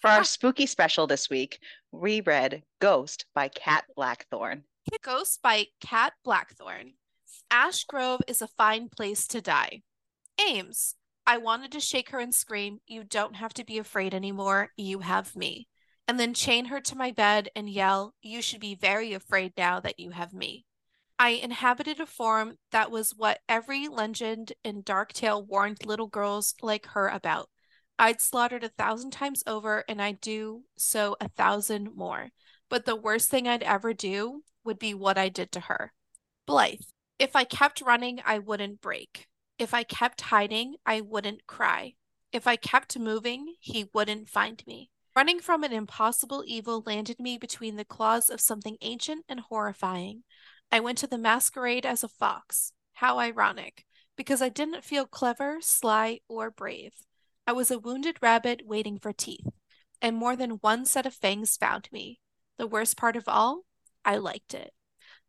For our spooky special this week, we read Ghost by Kat Blackthorne. Ghost by Kat Blackthorne. Ash Grove is a fine place to die. Ames. I wanted to shake her and scream, You don't have to be afraid anymore. You have me. And then chain her to my bed and yell, You should be very afraid now that you have me. I inhabited a form that was what every legend in Dark Tale warned little girls like her about. I'd slaughtered a thousand times over, and I'd do so a thousand more. But the worst thing I'd ever do would be what I did to her. Blythe. If I kept running, I wouldn't break. If I kept hiding, I wouldn't cry. If I kept moving, he wouldn't find me. Running from an impossible evil landed me between the claws of something ancient and horrifying. I went to the masquerade as a fox. How ironic, because I didn't feel clever, sly, or brave. I was a wounded rabbit waiting for teeth, and more than one set of fangs found me. The worst part of all, I liked it.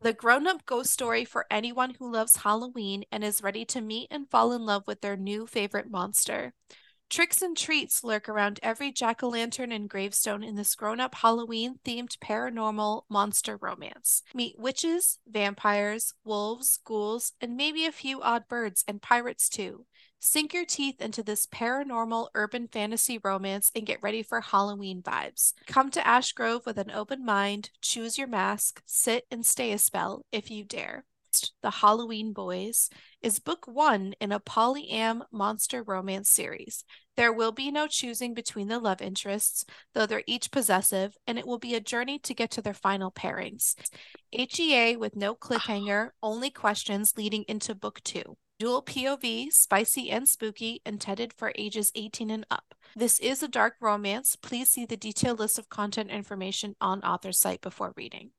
The grown up ghost story for anyone who loves Halloween and is ready to meet and fall in love with their new favorite monster. Tricks and treats lurk around every jack o' lantern and gravestone in this grown up Halloween themed paranormal monster romance. Meet witches, vampires, wolves, ghouls, and maybe a few odd birds and pirates too. Sink your teeth into this paranormal urban fantasy romance and get ready for Halloween vibes. Come to Ash Grove with an open mind, choose your mask, sit and stay a spell if you dare. The Halloween Boys is book one in a polyam monster romance series. There will be no choosing between the love interests, though they're each possessive, and it will be a journey to get to their final pairings. HEA with no ah. cliffhanger, only questions leading into book two. Dual POV, spicy and spooky, intended for ages 18 and up. This is a dark romance. Please see the detailed list of content information on author's site before reading.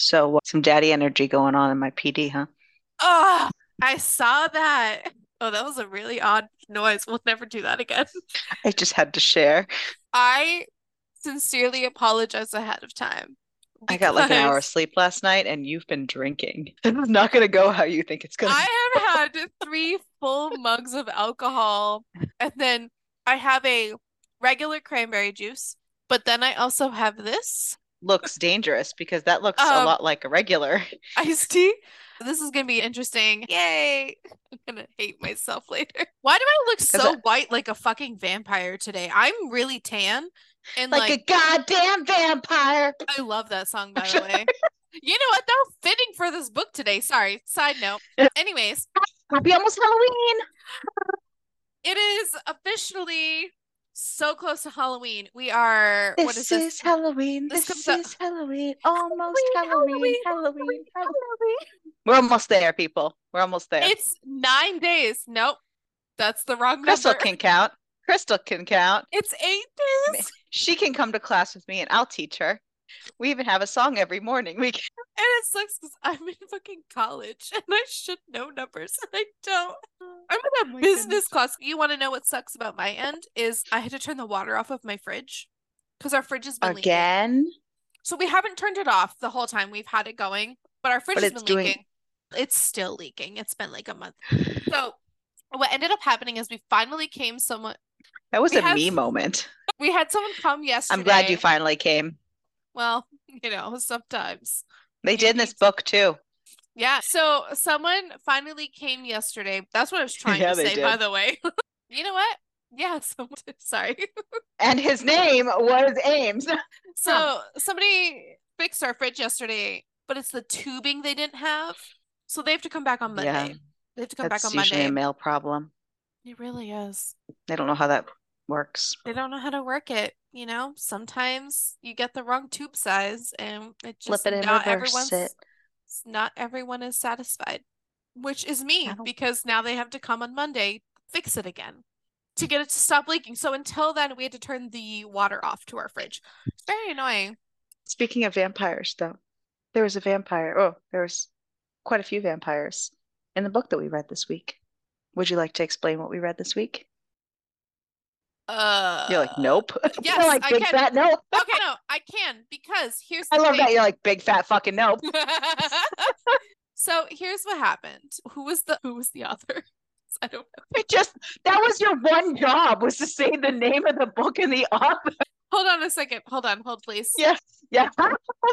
So, some daddy energy going on in my PD, huh? Oh, I saw that. Oh, that was a really odd noise. We'll never do that again. I just had to share. I sincerely apologize ahead of time. I got like an hour of sleep last night, and you've been drinking. This is not going to go how you think it's going to. I have had three full mugs of alcohol, and then I have a regular cranberry juice, but then I also have this. Looks dangerous because that looks um, a lot like a regular iced tea. This is gonna be interesting. Yay! I'm gonna hate myself later. Why do I look so white like a fucking vampire today? I'm really tan and like, like a goddamn vampire. I love that song by the way. You know what though? Fitting for this book today. Sorry. Side note. Anyways. Happy almost Halloween. It is officially so close to Halloween. We are. This what is this? Is Halloween. This, this is out... Halloween. Almost Halloween Halloween, Halloween. Halloween. We're almost there, people. We're almost there. It's nine days. Nope, that's the wrong Crystal number. can count. Crystal can count. It's eight days. She can come to class with me, and I'll teach her. We even have a song every morning. We can... and it sucks because I'm in fucking college and I should know numbers and I don't. I'm in a oh business goodness. class. You want to know what sucks about my end is I had to turn the water off of my fridge because our fridge has been again. Leaking. So we haven't turned it off the whole time we've had it going, but our fridge but has been doing... leaking. It's still leaking. It's been like a month. So what ended up happening is we finally came somewhat. That was a had... me moment. We had someone come yesterday. I'm glad you finally came. Well, you know, sometimes. They did in this book too. Yeah. So someone finally came yesterday. That's what I was trying yeah, to say, did. by the way. you know what? Yeah, someone sorry. and his name was Ames. so somebody fixed our fridge yesterday, but it's the tubing they didn't have. So they have to come back on Monday. Yeah, they have to come back on usually Monday. a mail problem. It really is. They don't know how that works. They don't know how to work it. You know, sometimes you get the wrong tube size and it just Flip it not everyone's it. not everyone is satisfied. Which is me because now they have to come on Monday fix it again to get it to stop leaking. So until then we had to turn the water off to our fridge. It's very annoying. Speaking of vampires though, there was a vampire. Oh, there was quite a few vampires in the book that we read this week. Would you like to explain what we read this week? Uh, you're like, nope. Yes, you're like I can. fat nope. okay, no, I can because here's. I love thing. that you're like big fat fucking nope. so here's what happened. Who was the who was the author? I don't know. It just that was your one job was to say the name of the book and the author. Hold on a second. Hold on. Hold please. Yes, yeah.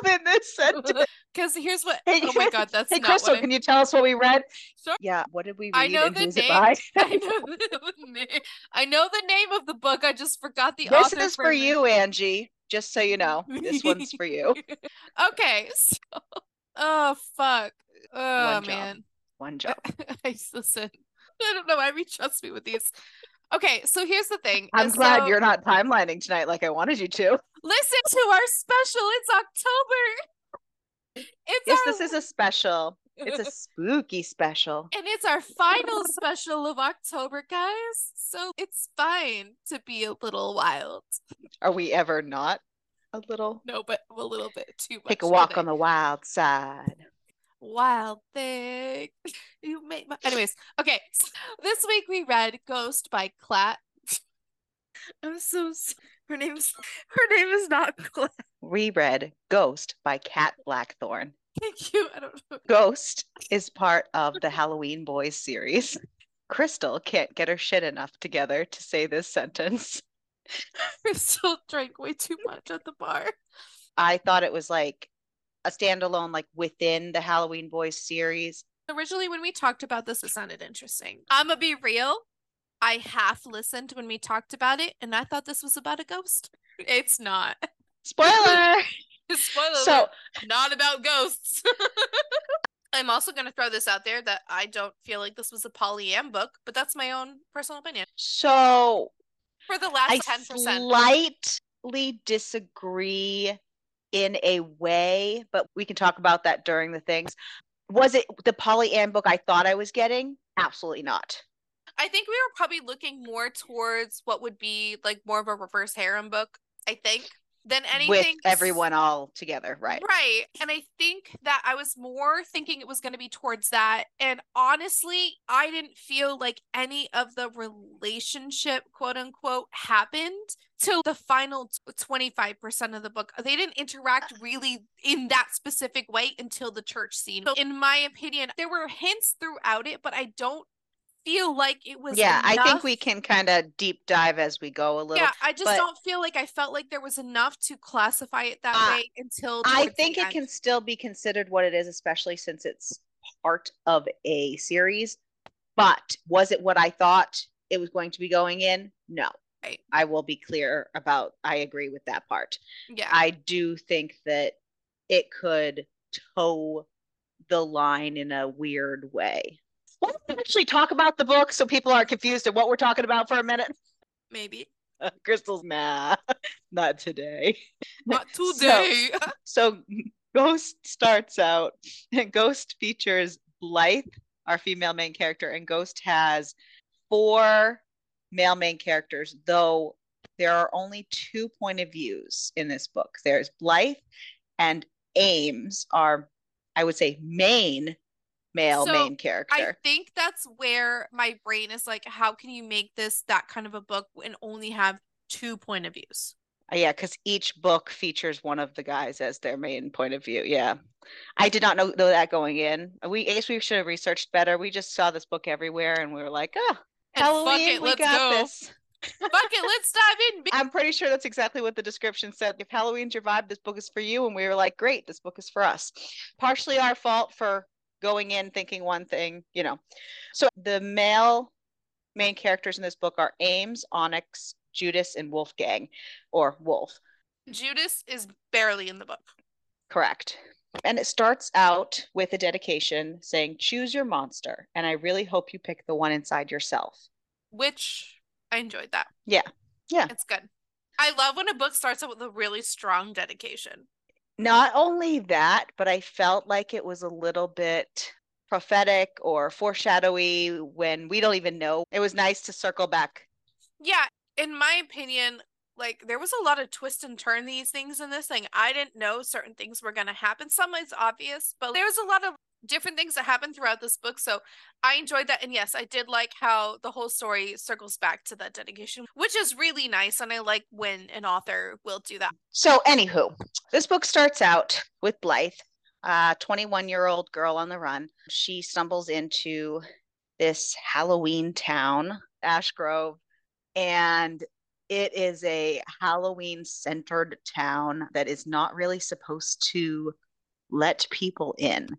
in this sentence. Because here's what. Hey, oh my god, that's Hey, not Crystal, what I. can you tell us what we read? Sure. Yeah, what did we read? I know and the who's name. I know the name. I know the name of the book. I just forgot the this author. is for a minute. you, Angie. Just so you know, this one's for you. Okay. So, oh fuck. Oh One job. man. One job. I listen. I don't know why we trust me with these. Okay, so here's the thing. I'm glad so- you're not timelining tonight like I wanted you to. Listen to our special. It's October. It's Yes, our, this is a special. It's a spooky special. and it's our final special of October, guys. So it's fine to be a little wild. Are we ever not a little? No, but a little bit too much. Take a walk today. on the wild side. Wild thing. You made my. Anyways, okay. so this week we read Ghost by Clat. I'm so. Her name's. Her name is not Clat. Reread Ghost by Kat Blackthorne. Thank you. I don't know. Ghost is part of the Halloween Boys series. Crystal can't get her shit enough together to say this sentence. Crystal drank way too much at the bar. I thought it was like a standalone, like within the Halloween Boys series. Originally, when we talked about this, it sounded interesting. I'm gonna be real. I half listened when we talked about it, and I thought this was about a ghost. It's not. Spoiler! Spoiler so, alert, not about ghosts. I'm also going to throw this out there that I don't feel like this was a Polyam book, but that's my own personal opinion. so For the I last 10%. slightly disagree in a way, but we can talk about that during the things. Was it the polyam book I thought I was getting? Absolutely not. I think we were probably looking more towards what would be like more of a reverse harem book, I think, than anything. With everyone all together, right? Right. And I think that I was more thinking it was going to be towards that. And honestly, I didn't feel like any of the relationship, quote unquote, happened till the final 25% of the book. They didn't interact really in that specific way until the church scene. So, in my opinion, there were hints throughout it, but I don't feel like it was. Yeah, I think we can kind of deep dive as we go a little. Yeah, I just but- don't feel like I felt like there was enough to classify it that Uh, way until. I think it end. can still be considered what it is, especially since it's part of a series. But was it what I thought it was going to be going in? No. Right. I will be clear about I agree with that part. Yeah. I do think that it could toe the line in a weird way. Let's actually talk about the book so people aren't confused at what we're talking about for a minute. Maybe. Uh, Crystal's nah, not today. Not today. So Ghost starts out, Ghost features Blythe, our female main character, and Ghost has four male main characters, though there are only two point of views in this book. There's Blythe and Ames are, I would say, main male So, main character. I think that's where my brain is like, how can you make this that kind of a book and only have two point of views? Uh, Yeah, because each book features one of the guys as their main point of view. Yeah. I did not know, know that going in. We guess we should have researched better. We just saw this book everywhere and we were like, oh, And fuck Halloween, it, we let's got go. this. Fuck it, let's dive in. I'm pretty sure that's exactly what the description said. If Halloween's your vibe, this book is for you. And we were like, great, this book is for us. Partially our fault for going in thinking one thing, you know. So the male main characters in this book are Ames, Onyx, Judas, and Wolfgang, or Wolf. Judas is barely in the book. Correct. And it starts out with a dedication saying, Choose your monster. And I really hope you pick the one inside yourself. which I enjoyed that. Yeah. Yeah. It's good. I love when a book starts out with a really strong dedication. Not only that, but I felt like it was a little bit prophetic or foreshadowy when we don't even know. It was nice to circle back. Yeah, in my opinion, like there was a lot of twist and turn these things in this thing. I didn't know certain things were going to happen. Some is obvious, but there was a lot of different things that happen throughout this book. So I enjoyed that. And yes, I did like how the whole story circles back to that dedication, which is really nice. And I like when an author will do that. So, anywho, this book starts out with Blythe, a 21 year old girl on the run. She stumbles into this Halloween town, Ash Grove, and it is a Halloween centered town that is not really supposed to let people in.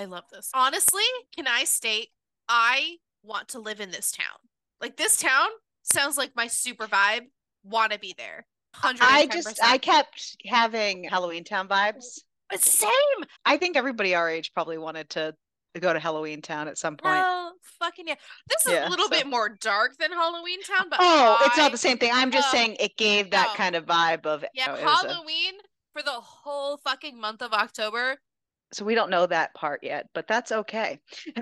I love this. Honestly, can I state I want to live in this town. Like this town sounds like my super vibe. Want to be there. 110%. I just I kept having Halloween Town vibes. Same. I think everybody our age probably wanted to go to Halloween Town at some point. Well, fucking yeah. This is Yeah, a little so- bit more dark than Halloween Town, but oh, it's not the same thing. I'm just uh, saying it gave that no. kind of vibe of Yeah, was a- Halloween for the whole fucking month of October. So we don't know that part yet, but that's okay.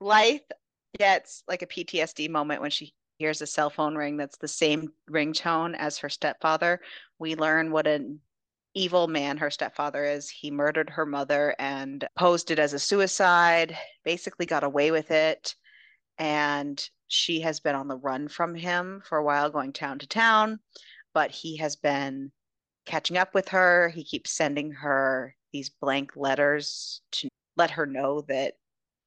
Blythe gets like a PTSD moment when she hears a cell phone ring that's the same ringtone as her stepfather. We learn what an evil man her stepfather is. He murdered her mother and posed it as a suicide, basically got away with it. And she has been on the run from him for a while, going town to town, but he has been catching up with her. He keeps sending her these blank letters to let her know that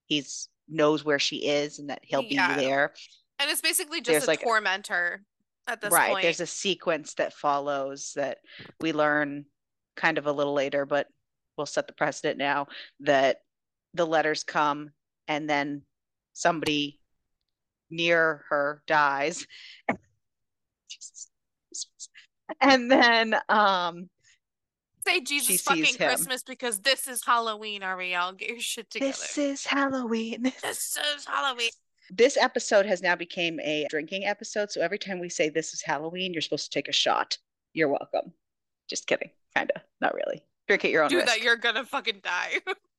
he's knows where she is and that he'll Yeah. be there. And it's basically just There's a like- tormentor at this right. point. There's a sequence that follows that we learn kind of a little later, but we'll set the precedent now that the letters come and then somebody near her dies. And then um Say Jesus fucking. Christmas because this is Halloween, Ariel. Get your shit together. this is Halloween. This is Halloween. This episode has now became a drinking episode. So every time we say this is Halloween, you're supposed to take a shot. You're welcome. Just kidding. Kinda. Not really. Drink at your own Do risk. that, you're gonna fucking die.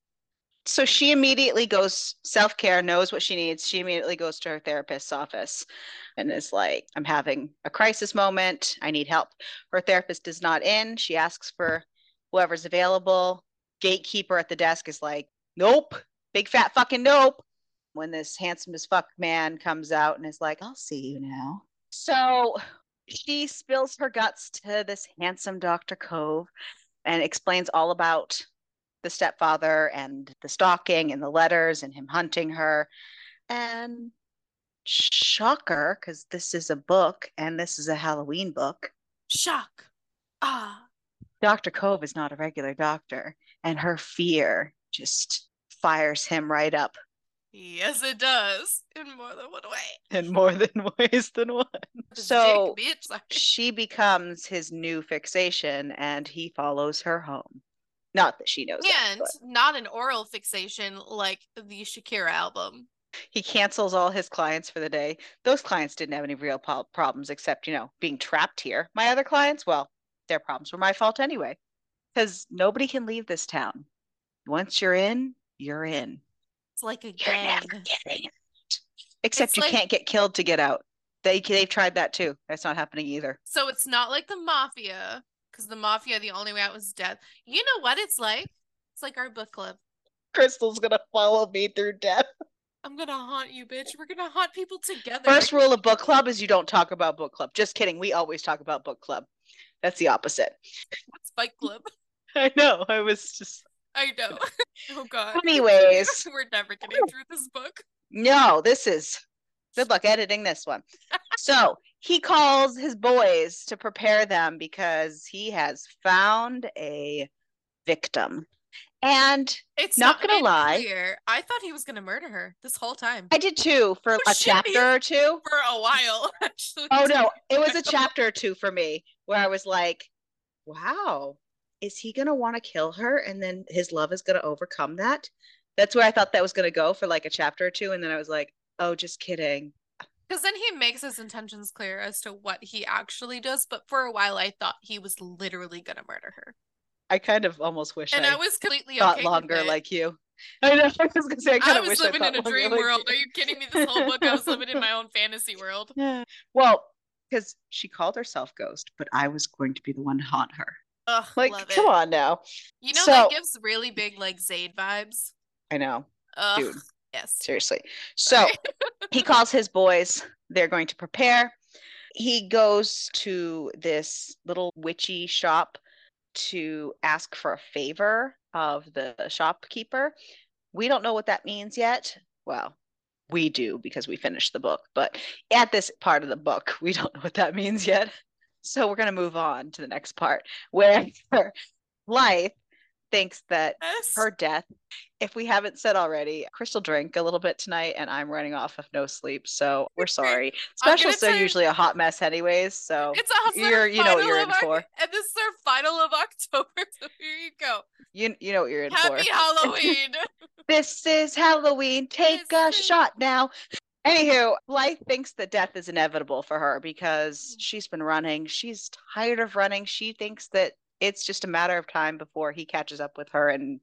so she immediately goes self-care knows what she needs. She immediately goes to her therapist's office and is like i'm having a crisis moment. I need help. Her therapist is not in. She asks for whoever's available. Gatekeeper at the desk is like nope. Big fat fucking nope. When this handsome as fuck man comes out and is like i'll see you now. So she spills her guts to this handsome dr cove and explains all about the stepfather and the stalking and the letters and him hunting her. And shocker, because this is a book and this is a Halloween book, Shock. Ah. Dr. Cove is not a regular doctor. And her fear just fires him right up Yes, it does. In more than one way. in more than ways than one. So. She becomes his new fixation and he follows her home. Not that she knows and but not an oral fixation like the Shakira album. he cancels all his clients for the day. Those clients didn't have any real po- problems except, you know, being trapped here. My other clients, well, their problems were my fault anyway. Because nobody can leave this town. Once you're in, you're in. It's like a You're gang. never getting out. Except It's you like- can't get killed to get out. They they've tried that too. That's not happening either. So it's not like the mafia, because the mafia, the only way out was death. You know what it's like? It's like our book club. Crystal's gonna follow me through death. I'm gonna haunt you, bitch. We're gonna haunt people together. First rule of book club is you don't talk about book club. Just kidding. We always talk about book club. That's the opposite. It's Fight Club. I know. I was just I know. oh god. anyways. We're never getting through this book. No, this is good luck editing this one. so he calls his boys to prepare them because he has found a victim. And It's Not not, gonna lie. Clear. I thought he was gonna murder her this whole time I did too for Oh, a chapter or two. for a while. Actually. Oh no, it was a chapter or two for me where I was like, wow, is he going to want to kill her? And then his love is going to overcome that? That's where I thought that was going to go for like a chapter or two. And then I was like, oh, just kidding. Because then he makes his intentions clear as to what he actually does. But for a while, I thought he was literally gonna murder her, I kind of almost wish and I, I was completely thought okay with longer it. like you. I know. I was going to say, I kind I of was wish living I in a dream like world. you. Are you kidding me? This whole book, I was living in my own fantasy world. Yeah. Well, because she called herself Ghost, but I was going to be the one to haunt her. Ugh, Like, love come it. on now. You know So- that gives really big like Zade vibes. I know. Ugh, Dude. Yes. Seriously. So he calls his boys. They're going to prepare. He goes to this little witchy shop to ask for a favor of the shopkeeper. We don't know what that means yet. Well, we do because we finished the book, but at this part of the book, we don't know what that means yet. So we're going to move on to the next part where Life thinks that Yes. her death. If we haven't said already, Crystal drank a little bit tonight and I'm running off of no sleep. So we're sorry. Specials are usually a hot mess anyways. So It's a you're- you know what you're in of for. And this is our final of October. So here you go. you you know what you're in Happy for. Halloween. This is Halloween. Take a is- shot now. Anywho, Blythe thinks that death is inevitable for her because mm. she's been running. She's tired of running. She thinks that it's just a matter of time before he catches up with her and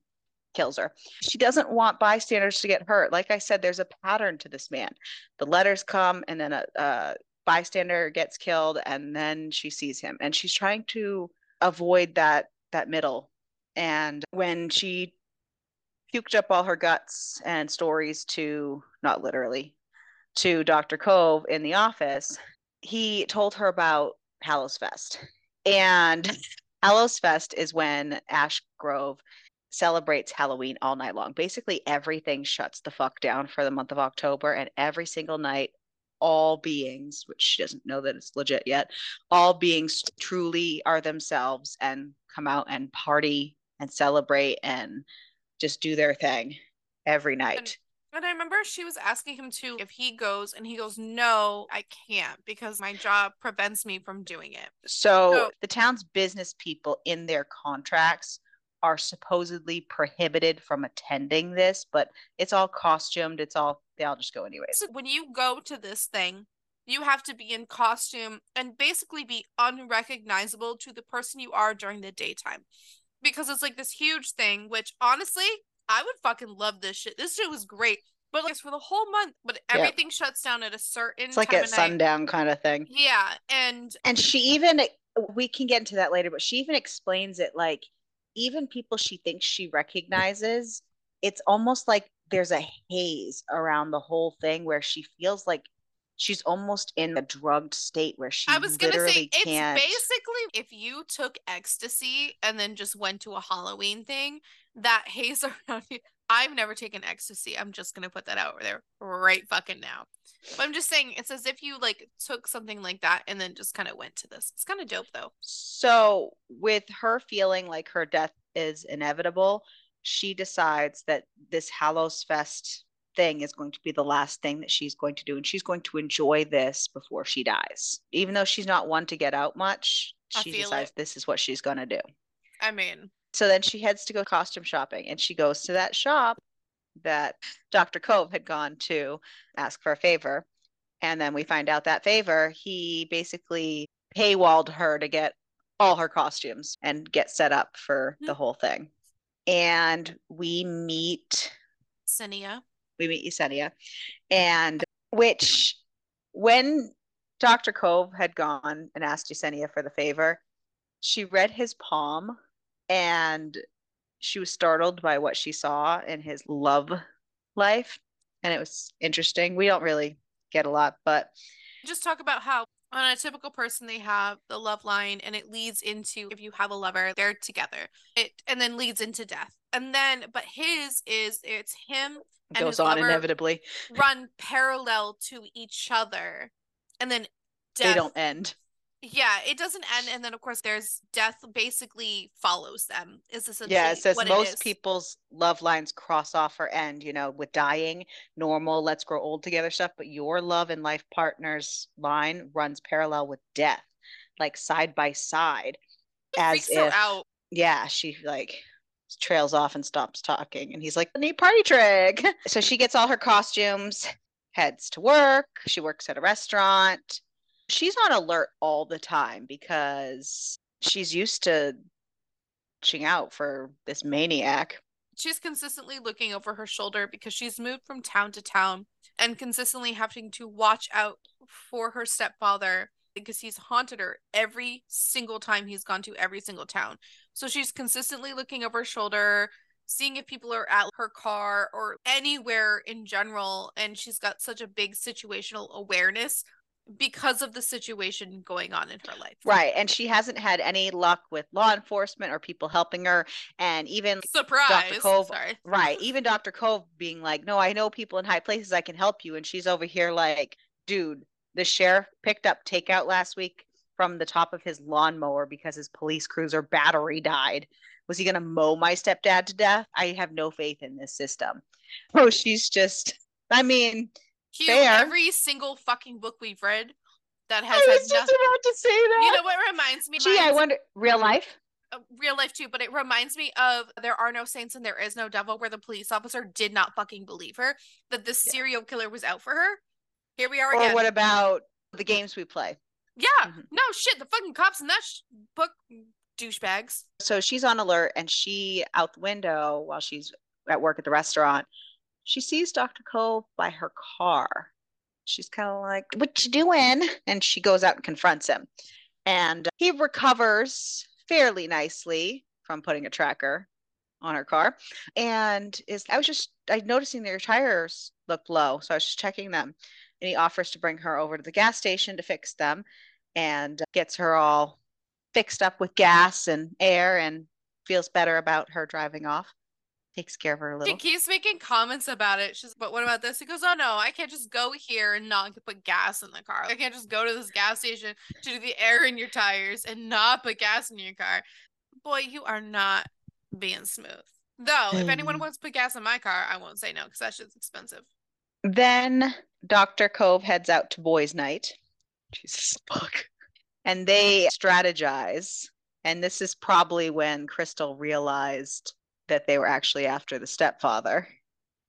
kills her. She doesn't want bystanders to get hurt. Like I said, there's a pattern to this man. The letters come, and then a, a bystander gets killed, and then she sees him, and she's trying to avoid that that middle. And when she puked up all her guts and stories to not literally to Dr. Cove in the office, he told her about Hallows Fest. And Hallows Fest is when Ash Grove celebrates Halloween all night long. Basically, everything shuts the fuck down for the month of October, and every single night, all beings, which she doesn't know that it's legit yet, all beings truly are themselves and come out and party and celebrate and just do their thing every night. And I remember she was asking him too if he goes, and he goes, No, I can't because my job prevents me from doing it. So So- the town's business people in their contracts are supposedly prohibited from attending this, but it's all costumed. It's all they all just go anyways. So when you go to this thing, you have to be in costume and basically be unrecognizable to the person you are during the daytime. Because it's like this huge thing, which honestly, I would fucking love this shit. This shit was great. But like for the whole month, but Yeah. everything shuts down at a certain It's like time at of night. sundown kind of thing. Yeah, and And she even we can get into that later, but she even explains it like even people she thinks she recognizes, it's almost like there's a haze around the whole thing where she feels like she's almost in a drugged state where she I was gonna say it's can't basically if you took ecstasy and then just went to a Halloween thing, that haze around you. I've never taken ecstasy. I'm just gonna put that out there right fucking now. But I'm just saying it's as if you like took something like that and then just kind of went to this. It's kind of dope though. So, with her feeling like her death is inevitable, she decides that this Hallows Fest thing is going to be the last thing that she's going to do. And she's going to enjoy this before she dies. Even though she's not one to get out much, I she decides it. this is what she's going to do. I mean, So then she heads to go costume shopping and she goes to that shop that Dr. Cove had gone to ask for a favor. And then we find out that favor, he basically paywalled her to get all her costumes and get set up for the whole thing. And we meet Cinia. We meet Yesenia, and which when Dr. Cove had gone and asked Yesenia for the favor, she read his palm and she was startled by what she saw in his love life. And it was interesting. We don't really get a lot, but Just talk about how on a typical person they have the love line and it leads into if you have a lover, they're together. It and then leads into death. And then but his is it's him And goes on inevitably. run parallel to each other and then death They don't end. Yeah it doesn't end and then of course there's death basically follows them is essentially Yeah, it says most is. people's love lines cross off or end, you know, with dying, normal, let's grow old together stuff, but your love and life partner's line runs parallel with death, like side by side, It as if, out yeah, she like trails off and stops talking. And he's like, neat party trick. So she gets all her costumes, heads to work. She works at a restaurant. She's on alert all the time because she's used to watching out for this maniac. she's consistently looking over her shoulder because she's moved from town to town and consistently having to watch out for her stepfather because he's haunted her every single time he's gone to every single town. So she's consistently looking over her shoulder, seeing if people are at her car or anywhere in general. And she's got such a big situational awareness because of the situation going on in her life. Right. And she hasn't had any luck with law enforcement or people helping her. And even surprise. Dr. Cove, Sorry. right. Even Dr. Cove being like, no, I know people in high places I can help you. And she's over here like, dude, the sheriff picked up takeout last week from the top of his lawnmower because his police cruiser battery died. Was he going to mow my stepdad to death? I have no faith in this system. Oh, she's just, I mean, Hugh, Fair. every single fucking book we've read that has I was just nothing. about to say that. You know what reminds me? Gee, I Reminds- wonder, real life? uh, real life too, but it reminds me of There Are No Saints and There Is No Devil, where the police officer did not fucking believe her that the Yeah. serial killer was out for her. Here we are Or again. what about the games we play? yeah, Mhm. no shit. The fucking cops in that sh- book, douchebags. So she's on alert and she out the window while she's at work at the restaurant. She sees Dr. Cole by her car. She's kind of like, "What you doing?" And she goes out and confronts him. And he recovers fairly nicely from putting a tracker on her car. And is I was just I noticing their tires looked low, so I was just checking them. And he offers to bring her over to the gas station to fix them and gets her all fixed up with gas and air and feels better about her driving off. Takes care of her a She little. keeps making comments about it. She's, but what about this? He goes, oh no, I can't just go here and not put gas in the car. I can't just go to this gas station to do the air in your tires and not put gas in your car. Boy, you are not being smooth. Though, if anyone Mm. wants to put gas in my car, I won't say no because that shit's expensive. Then Dr. Cove heads out to boys' night. Jesus fuck. And they strategize. And this is probably when Crystal realized that they were actually after the stepfather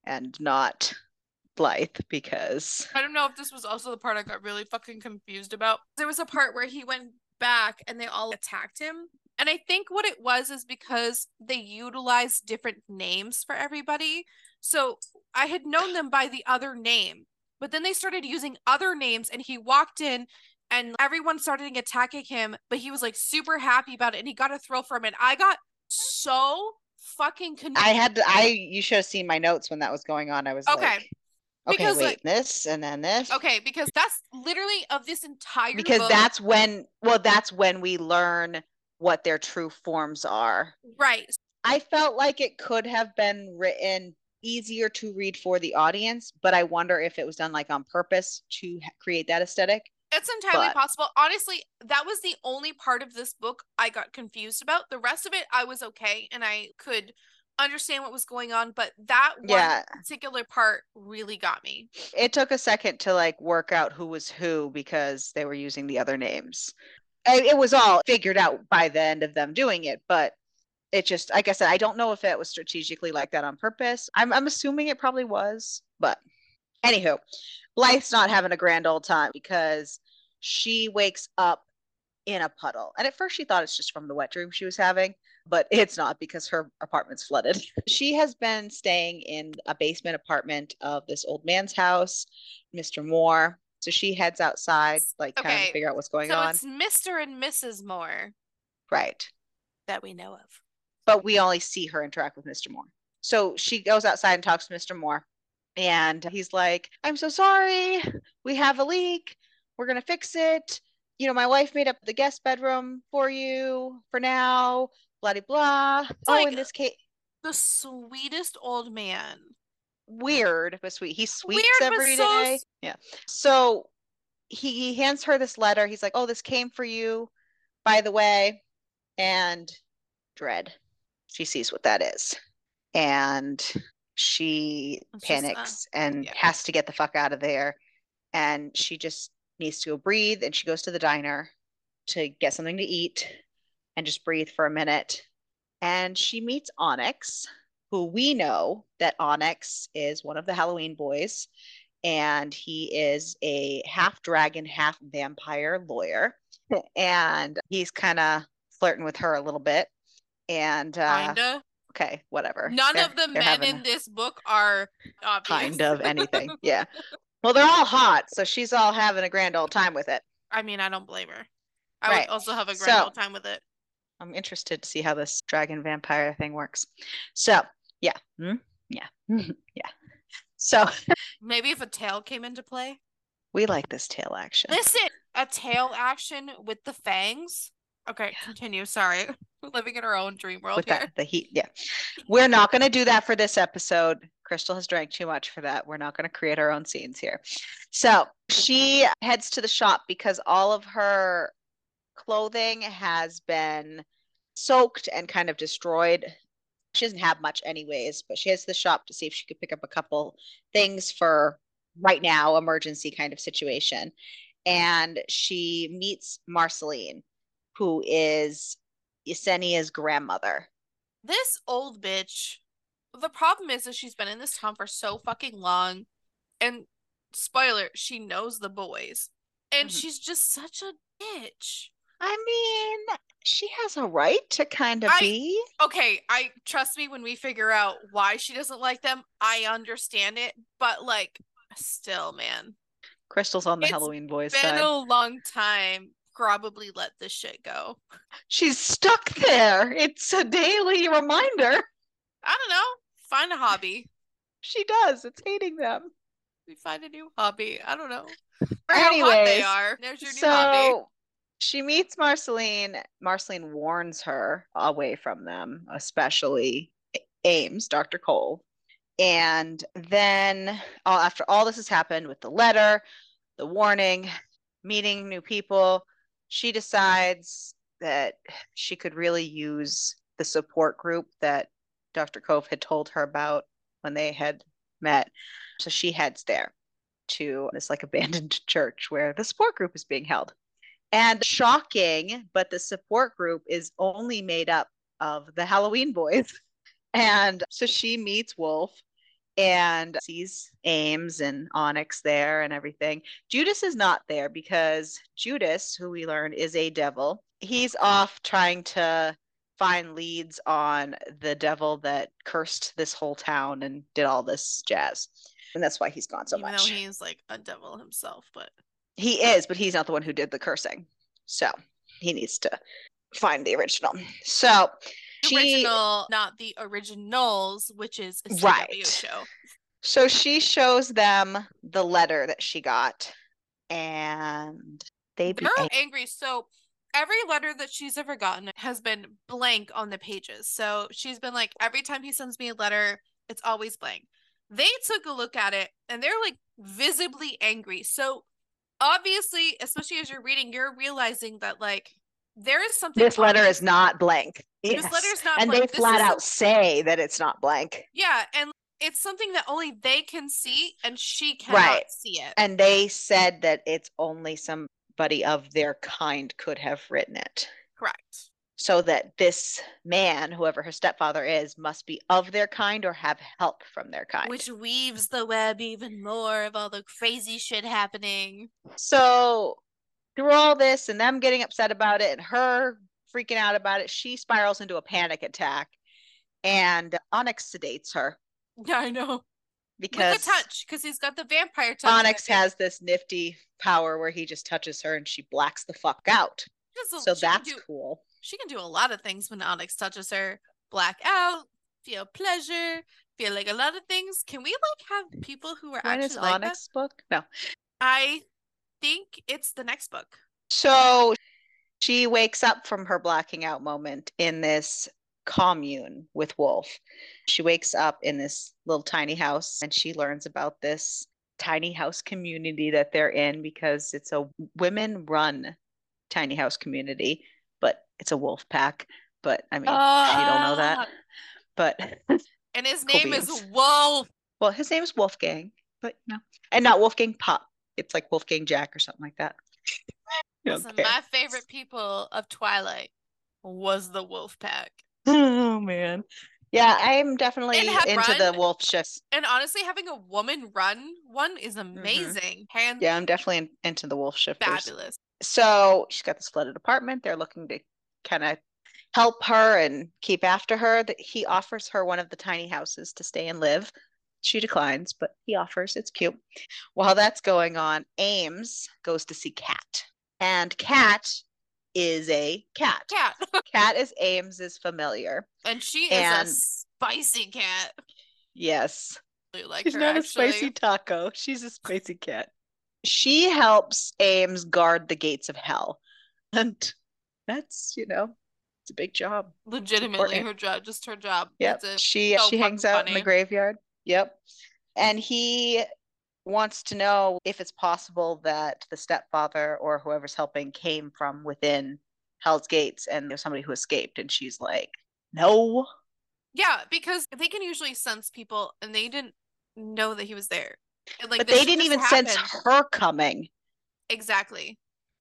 and not Blythe because I don't know if this was also the part I got really fucking confused about. There was a part where he went back and they all attacked him. And I think what it was is because they utilized different names for everybody. So I had known them by the other name, but then they started using other names and he walked in and everyone started attacking him, but he was like super happy about it and he got a thrill from it. I got so fucking I had to, I you should have seen my notes when that was going on. I was Okay. like, okay, Because, wait, like- this and then this. Okay, because that's literally of this entire because book. that's when well that's when we learn what their true forms are right. i felt like it could have been written easier to read for the audience but i wonder if it was done like on purpose to create that aesthetic It's entirely But- possible. Honestly, that was the only part of this book I got confused about. The rest of it, I was okay and I could understand what was going on, but that one yeah particular part really got me. it took a second to like work out who was who because they were using the other names it was all figured out by the end of them doing it but it just like i said i don't know if it was strategically like that on purpose i'm, I'm assuming it probably was but anywho blythe's not having a grand old time because she wakes up in a puddle and at first she thought it's just from the wet dream she was having but it's not because her apartment's flooded she has been staying in a basement apartment of this old man's house mr moore so she heads outside like kind of to figure out what's going so on it's Mr. and Mrs. Moore right that we know of. but we only see her interact with Mr. Moore. So she goes outside and talks to Mr. Moore. And he's like, I'm so sorry. We have a leak. We're going to fix it. You know, my wife made up the guest bedroom for you for now. Blah, blah, blah. Oh, like- in this case, The sweetest old man. weird, but sweet. He sweeps Weird, every so day. s- Yeah. So he, he hands her this letter. He's like, Oh, this came for you, by the way. And dread. She sees what that is. And she It's just, panics and yeah. has to get the fuck out of there. And she just needs to go breathe. And she goes to the diner to get something to eat and just breathe for a minute. And she meets Onyx, who we know that Onyx is one of the Halloween boys, and he is a half dragon, half vampire lawyer. And he's kind of flirting with her a little bit. And uh, Kinda. Okay, whatever. None They're- of the men having in this book are obvious. kind of anything. Yeah. Well, they're all hot, so she's all having a grand old time with it. I mean, I don't blame her. I Right. would also have a grand So- old time with it. I'm interested to see how this dragon vampire thing works. So, yeah. Hmm? Yeah. yeah. So, Maybe if a tail came into play. we like this tail action. Listen, a tail action with the fangs. Okay, continue. Sorry. We're living in our own dream world with here. that the heat yeah. We're not going to do that for this episode. Crystal has drank too much for that. We're not going to create our own scenes here. So she heads to the shop because all of her clothing has been soaked and kind of destroyed. She doesn't have much anyways but she heads to the shop to see if she could pick up a couple things for right now emergency kind of situation. And she meets marceline who is Yesenia's grandmother. This old bitch. The problem is that she's been in this town for so fucking long. And spoiler, she knows the boys. And Mhm. she's just such a bitch. I mean, she has a right to kind of I- be. Okay, I trust me when we figure out why she doesn't like them, I understand it, but like still, man. Crystal's on the It's Halloween boys Been side. a long time. Probably let this shit go. She's stuck there. It's a daily reminder. I don't know. Find a hobby. She does. It's hating them. We find a new hobby. I don't know. Or how they are. There's your new hobby. So she meets Marceline. Marceline warns her away from them, especially Ames, Dr. Cole. And then, after all this has happened with the letter, the warning, meeting new people, she decides that she could really use the support group that Dr. Cove had told her about when they had met. So she heads there to this like abandoned church where the support group is being held. And shocking, but the support group is only made up of the Halloween boys. And so she meets Wolf and sees Ames and Onyx there and everything. Judas is not there because Judas, who we learn is a devil, he's off trying to find leads on the devil that cursed this whole town and did all this jazz. And that's why he's gone so Even much. though he's like a devil himself, but He oh. is, but he's not the one who did the cursing. So he needs to find the original. So she original, not the originals, which is a CW Right. show. so she shows them the letter that she got and they be They're ang- angry. So every letter that she's ever gotten has been blank on the pages. So she's been like, every time he sends me a letter, it's always blank. They took a look at it and they're like visibly angry. So obviously, especially as you're reading, you're realizing that like there is something. this letter is not blank. This Yes. letter's not blank. and blank. they This flat is out say that it's not blank. Yeah, and it's something that only they can see and she cannot Right. see it. And they said that it's only somebody of their kind could have written it. Correct. So that this man, whoever her stepfather is, must be of their kind or have help from their kind. Which weaves the web even more of all the crazy shit happening. So through all this and them getting upset about it and her freaking out about it, she spirals into a panic attack and Onyx sedates her Yeah, I know. because With a touch, because he's got the vampire touch. Onyx has this nifty power where he just touches her and she blacks the fuck out. So that's do- cool. She can do a lot of things when Onyx touches her. Black out, feel pleasure, feel like a lot of things. Can we like have people who are When actually is like Onyx book? No. I think it's the next book. So she wakes up from her blacking out moment in this commune with Wolf. She wakes up in this little tiny house and she learns about this tiny house community that they're in because it's a women run tiny house community, but it's a wolf pack. But I mean, she don't know that. Ah. But And his Cool name is. Wolf. well, his name is Wolfgang, but no, and not Wolfgang Puck. It's like Wolfgang Jack or something like that. Listen, care. my favorite people of Twilight was the Wolf Pack. Oh man. Yeah, I'm definitely And had into the wolf shifts. And honestly, having a woman run one is amazing. Mm-hmm. Yeah, I'm definitely in, into the wolf shifters. fabulous. So she's got this flooded apartment. They're looking to kind of help her and keep after her. That he offers her one of the tiny houses to stay and live. She declines, but he offers. It's cute. While that's going on, Ames goes to see Kat. And Cat is a cat. Cat. Cat is Ames's familiar. and she is And- a spicy cat. Yes. Like She's her not actually. a spicy taco. She's a spicy cat. She helps Ames guard the gates of hell. And that's, you know, it's a big job. Legitimately her job, just her job. It. She So she hangs fucking out in the graveyard. Yep. And he wants to know if it's possible that the stepfather or whoever's helping came from within Hell's Gates and there's somebody who escaped. And she's like, no. Yeah, because they can usually sense people and they didn't know that he was there. And, like, but they didn't even sense her coming. Exactly.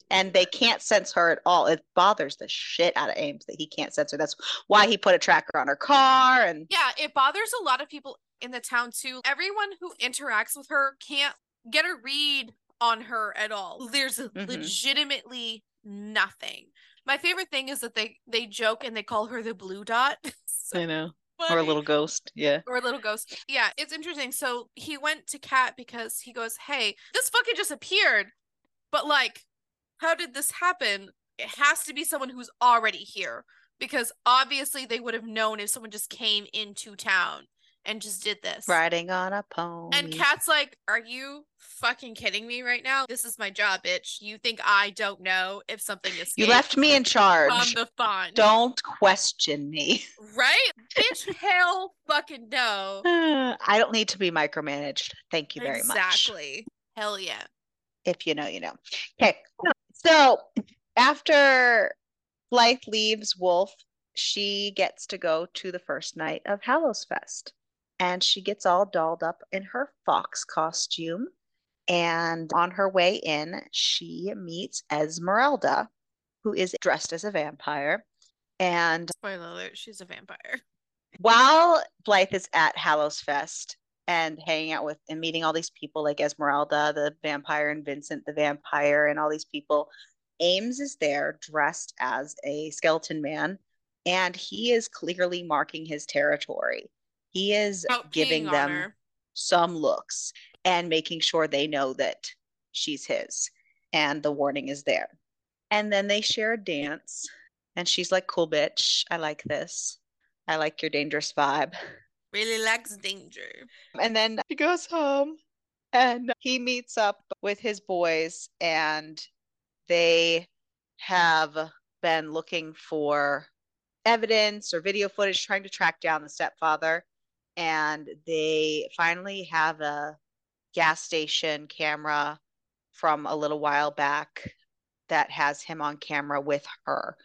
and they can't sense her at all. It bothers the shit out of Ames that he can't sense her. That's why he put a tracker on her car and Yeah, it bothers a lot of people in the town too. Everyone who interacts with her can't get a read on her at all. There's Mhm. legitimately nothing. My favorite thing is that they they joke and they call her the blue dot. So I know. Or a little ghost. Yeah. or a little ghost. Yeah, it's interesting. So he went to Kat because he goes, "Hey, this fucking just appeared." But like, how did this happen? It has to be someone who's already here because obviously they would have known if someone just came into town and just did this. Riding on a pony. And Kat's like, "Are you fucking kidding me right now? This is my job, bitch. You think I don't know if something is you left me in charge. on the fun, Don't question me. right? Bitch, hell, fucking no. I don't need to be micromanaged. Thank you very much. Exactly. Hell yeah. If you know, you know. Okay. So after Blythe leaves Wolf, she gets to go to the first night of Hallows Fest. And she gets all dolled up in her fox costume. And on her way in, she meets Esmeralda, who is dressed as a vampire. And Spoiler alert, she's a vampire. while Blythe is at Hallows Fest and hanging out with and meeting all these people like Esmeralda, the vampire, and Vincent, the vampire, and all these people, Ames is there dressed as a skeleton man, and he is clearly marking his territory. He is Out giving them her. some looks and making sure they know that she's his, and the warning is there. And then they share a dance, and she's like, Cool bitch, I like this. I like your dangerous vibe. Really likes danger. And then he goes home and he meets up with his boys, and they have been looking for evidence or video footage trying to track down the stepfather. And they finally have a gas station camera from a little while back that has him on camera with her.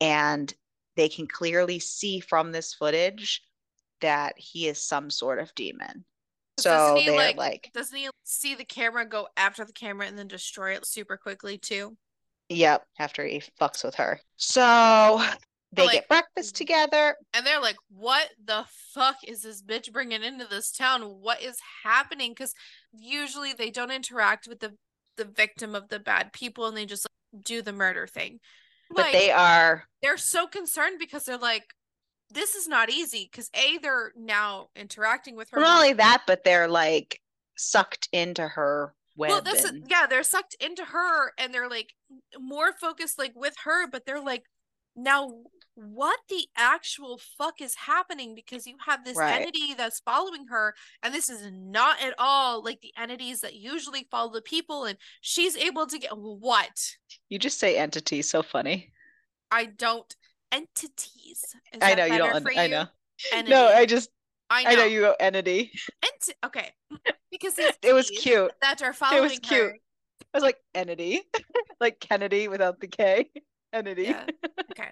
And they can clearly see from this footage that he is some sort of demon. So Doesn't he, they're like- like, Doesn't he see the camera go after the camera and then destroy it super quickly too? yep, after he fucks with her. So they like- get breakfast together. And they're like, "What the fuck is this bitch bringing into this town? What is happening?" Because usually they don't interact with the the victim of the bad people, and they just like, do the murder thing. But Like, they are they're so concerned because they're like, "This is not easy." Because a they're now interacting with her. not only that, but they're like sucked into her web. well this is yeah they're sucked into her and they're like more focused like with her but they're like now what the actual fuck is happening because you have this Right. entity that's following her and this is not at all like the entities that usually follow the people and she's able to get what you just say entity, so funny. i don't entities I know you don't. for I know. Entity. No, I just I know, I know you go entity. Enti- okay because It was cute. that are following It was cute. her I was like entity, like Kennedy without the K. Entity. Yeah. Okay.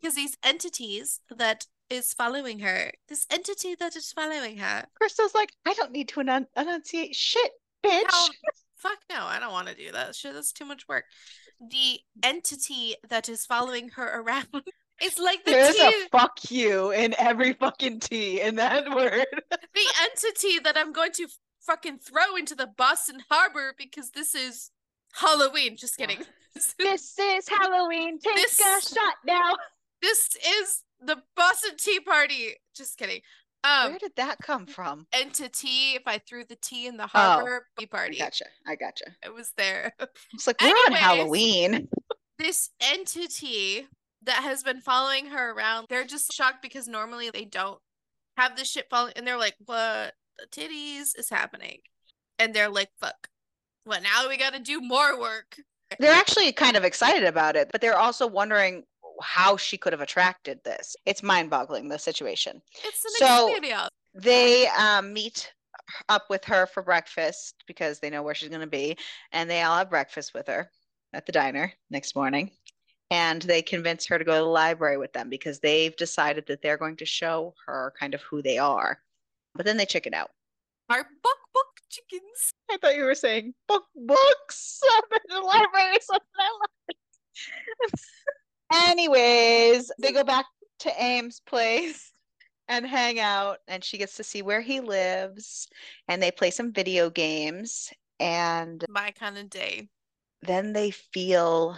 Because these entities that is following her, this entity that is following her. Crystal's like, I don't need to enun- enunciate shit, bitch. Hell, fuck no, I don't want to do that shit. That's too much work. The entity that is following her around. It's like the There's T, a fuck you in every fucking T in that word. the entity that I'm going to fucking throw into the Boston Harbor because this is Halloween. Just kidding. this is Halloween. Take This- a shot now. This is the Boston Tea Party. Just kidding. Um, Where did that come from? entity. If I threw the tea in the harbor tea party, gotcha. I gotcha. it was there. It's like we're on Halloween. this entity that has been following her around, they're just shocked because normally they don't have this shit following, and they're like, "What the titties is happening?" And they're like, "Fuck, well now we got to do more work." They're actually kind of excited about it, but they're also wondering how she could have attracted this. It's mind-boggling the situation. It's an So- experience. They um, meet up with her for breakfast because they know where she's going to be, and they all have breakfast with her at the diner next morning. And they convince her to go to the library with them because they've decided that they're going to show her kind of who they are. But then they chicken out. Our book book chickens. I thought you were saying book books up in the library or something. I love it. Anyways, they go back to Ames' place and hang out, and she gets to see where he lives, and they play some video games, and My kind of day. then they feel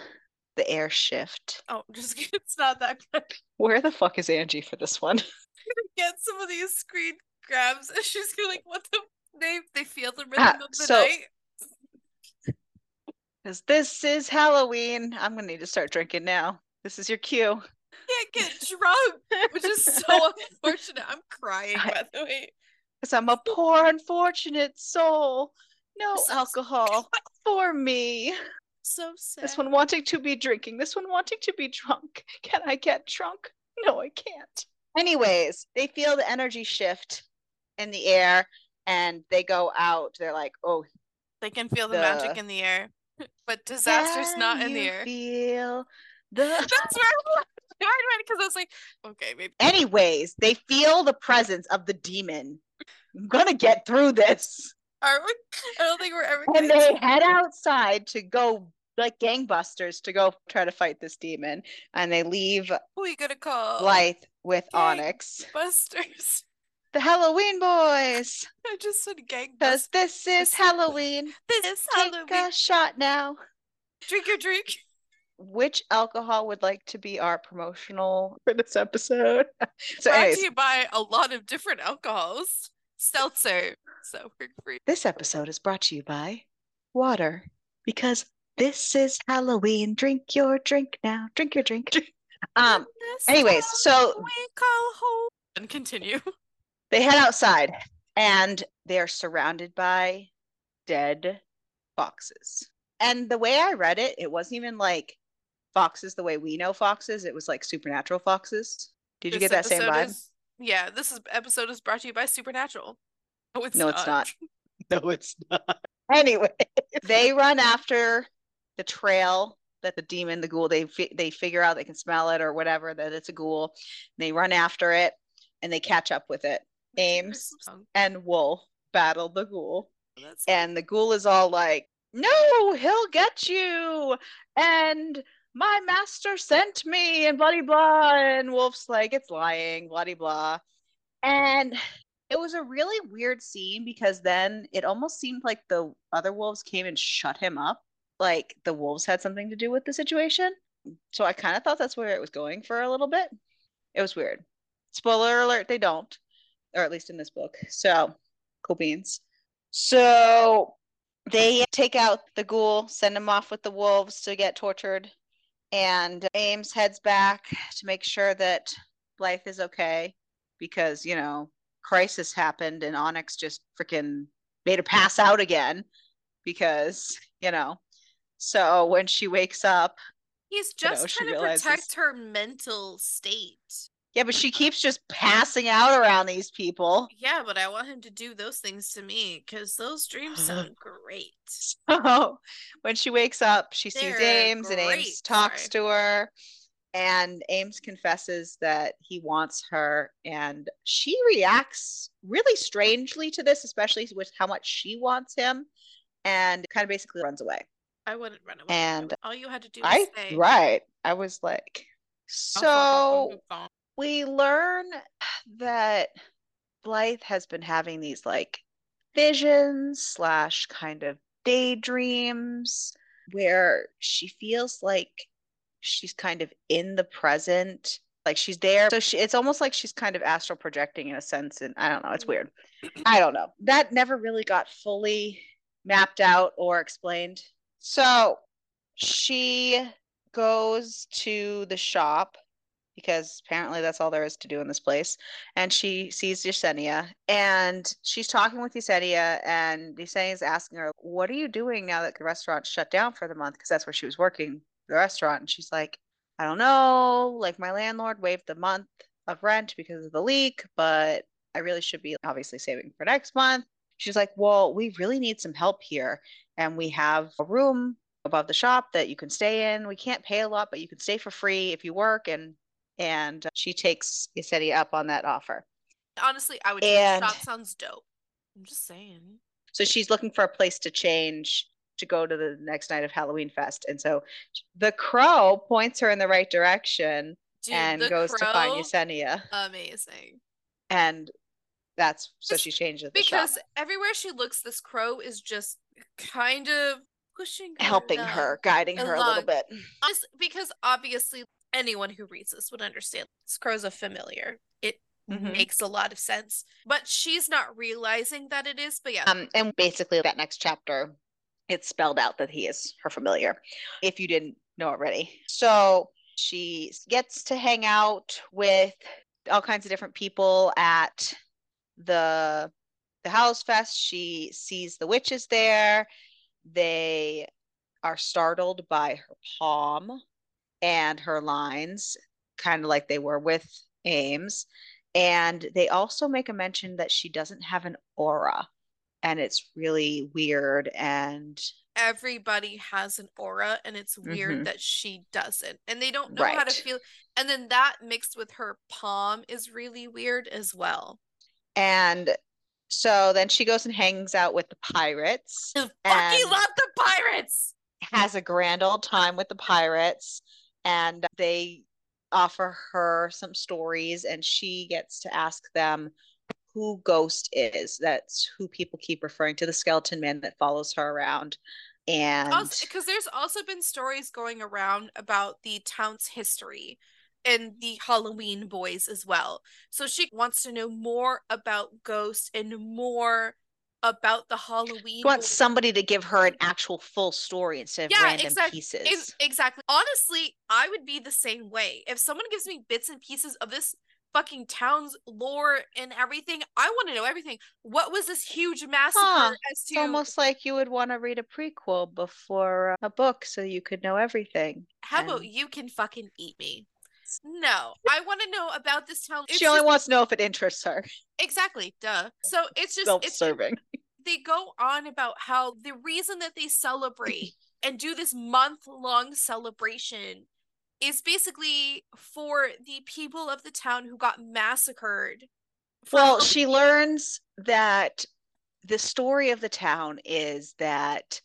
the air shift. Oh, just kidding. It's not that good. Where the fuck is Angie for this one? Get some of these screen grabs, and she's gonna like, "What the?" They they feel the rhythm Ah, of the so- night. Because this is Halloween. I'm gonna need to start drinking now. This is your cue. Can't get drunk, which is so unfortunate. I'm crying, I- by the way. Because I'm a poor, unfortunate soul. No So- alcohol for me. So sad. This one wanting to be drinking, this one wanting to be drunk. Can I get drunk? No, I can't. Anyways, they feel the energy shift in the air and they go out. They're like, oh, They can feel the, magic in the air, but disaster's not in the air. Feel the That's where I'm because I was like, okay, maybe. Anyways, they feel the presence of the demon. I'm gonna get through this. Are we? I don't think we're ever. And they head outside to go like gangbusters to go try to fight this demon. And they leave Who are you gonna call? Blythe with Onyx. Busters. The Halloween boys. I just said gang. Because this is Halloween. This is Take Halloween. a shot now. Drink your drink. Which alcohol would like to be our promotional for this episode? so, Brought anyways, to you by a lot of different alcohols. Seltzer. So we're free. this episode is brought to you by water because this is Halloween. Drink your drink now. Drink your drink. Um, anyways, so we call home. And continue. they head outside and they're surrounded by dead foxes. And the way I read it, it wasn't even like foxes the way we know foxes. It was like supernatural foxes. Did you This get that same vibe? is- yeah, this is episode is brought to you by Supernatural. No, it's No, not. it's not. No, it's not. Anyway, they run after the trail that the demon, the ghoul, they fi- they figure out they can smell it or whatever that it's a ghoul. They run after it and they catch up with it. Ames and Wolf battle the ghoul. Oh, and the ghoul is all like, No, he'll get you. And my master sent me, and blah, blah. And Wolf's like, It's lying, blah, blah. And it was a really weird scene because then it almost seemed like the other wolves came and shut him up. Like the wolves had something to do with the situation. So I kind of thought that's where it was going for a little bit. It was weird. Spoiler alert, they don't, or at least in this book. So, cool beans. So they take out the ghoul, send him off with the wolves to get tortured, and Ames heads back to make sure that Blythe is okay because, you know, crisis happened and Onyx just freaking made her pass out again because, you know. So when she wakes up, He's you know, just trying to realizes- protect her mental state. Yeah, but she keeps just passing out around these people. Yeah, but I want him to do those things to me because those dreams sound great. So when she wakes up, she sees They're Ames and Ames talks sorry. to her. And Ames confesses that he wants her. And she reacts really strangely to this, especially with how much she wants him. And kind of basically runs away. I wouldn't run away. And all you had to do was I, say. right. I was like, "I'll fuck off so and move on." We learn that Blythe has been having these like visions slash kind of daydreams where she feels like she's kind of in the present, like she's there. So she, it's almost like she's kind of astral projecting in a sense. And I don't know, it's mm-hmm. weird. I don't know. That never really got fully mapped out or explained. So she goes to the shop because apparently that's all there is to do in this place. And she sees Yesenia and she's talking with Yesenia and Yesenia is asking her, What are you doing now that the restaurant's shut down for the month? Because that's where she was working, the restaurant. And she's like, I don't know. Like my landlord waived the month of rent because of the leak, but I really should be obviously saving for next month. She's like, Well, we really need some help here. And we have a room above the shop that you can stay in. We can't pay a lot, but you can stay for free if you work. And and uh, she takes Yesenia up on that offer. Honestly, I would. And, shop sounds dope. I'm just saying. So she's looking for a place to change to go to the next night of Halloween Fest. And so the crow points her in the right direction Dude, and goes crow, to find Yesenia. Amazing. And that's so she changes because shop. everywhere she looks, this crow is just kind of pushing her helping her, guiding her along. a little bit. Just because obviously anyone who reads this would understand this crow's a familiar. It mm-hmm. makes a lot of sense. But she's not realizing that it is, but yeah. Um and basically that next chapter it's spelled out that he is her familiar if you didn't know already. So she gets to hang out with all kinds of different people at the the house fest. She sees the witches there. They are startled by her palm and her lines, kind of like they were with Ames. And they also make a mention that she doesn't have an aura and it's really weird and everybody has an aura and it's weird mm-hmm. that she doesn't and they don't know right. how to feel and then that mixed with her palm is really weird as well and so then she goes and hangs out with the pirates I fucking love the pirates has a grand old time with the pirates and they offer her some stories and she gets to ask them who Ghost is. That's who people keep referring to the skeleton man that follows her around. And because there's also been stories going around about the town's history and the Halloween boys as well. So she wants to know more about Ghost and more about the Halloween. She wants somebody to give her an actual full story instead of yeah, random exactly. pieces. exactly. Honestly, I would be the same way. If someone gives me bits and pieces of this fucking town's lore and everything. I want to know everything. What was this huge massacre huh. as to It's almost like you would want to read a prequel before uh, a book so you could know everything. How and... about you can fucking eat me? No, I want to know about this town. It's she only just... wants to know if it interests her. Exactly, duh. So it's just self-serving. It's, they go on about how the reason that they celebrate and do this month long celebration is basically for the people of the town who got massacred. Well, she learns that the story of the town is that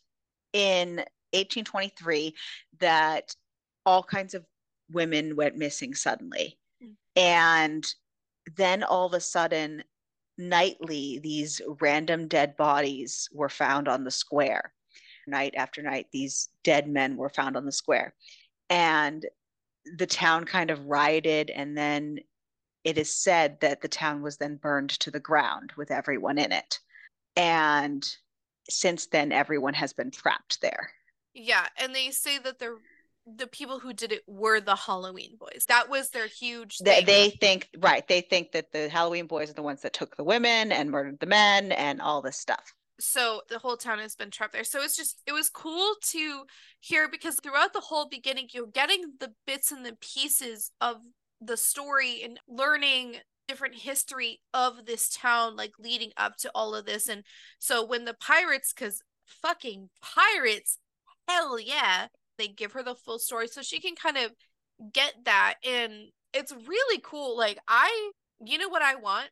in 1823 that all kinds of women went missing suddenly. Mm. And then all of a sudden nightly these random dead bodies were found on the square. Night after night these dead men were found on the square. And the town kind of rioted and then it is said that the town was then burned to the ground with everyone in it and since then everyone has been trapped there yeah and they say that the the people who did it were the halloween boys. That was their huge they, they think right they think that the halloween boys are the ones that took the women and murdered the men and all this stuff. So the whole town has been trapped there. So it's just it was cool to hear because throughout the whole beginning you're getting the bits and the pieces of the story and learning different history of this town like leading up to all of this. And so when the pirates because fucking pirates hell yeah they give her the full story so she can kind of get that and it's really cool like i you know what i want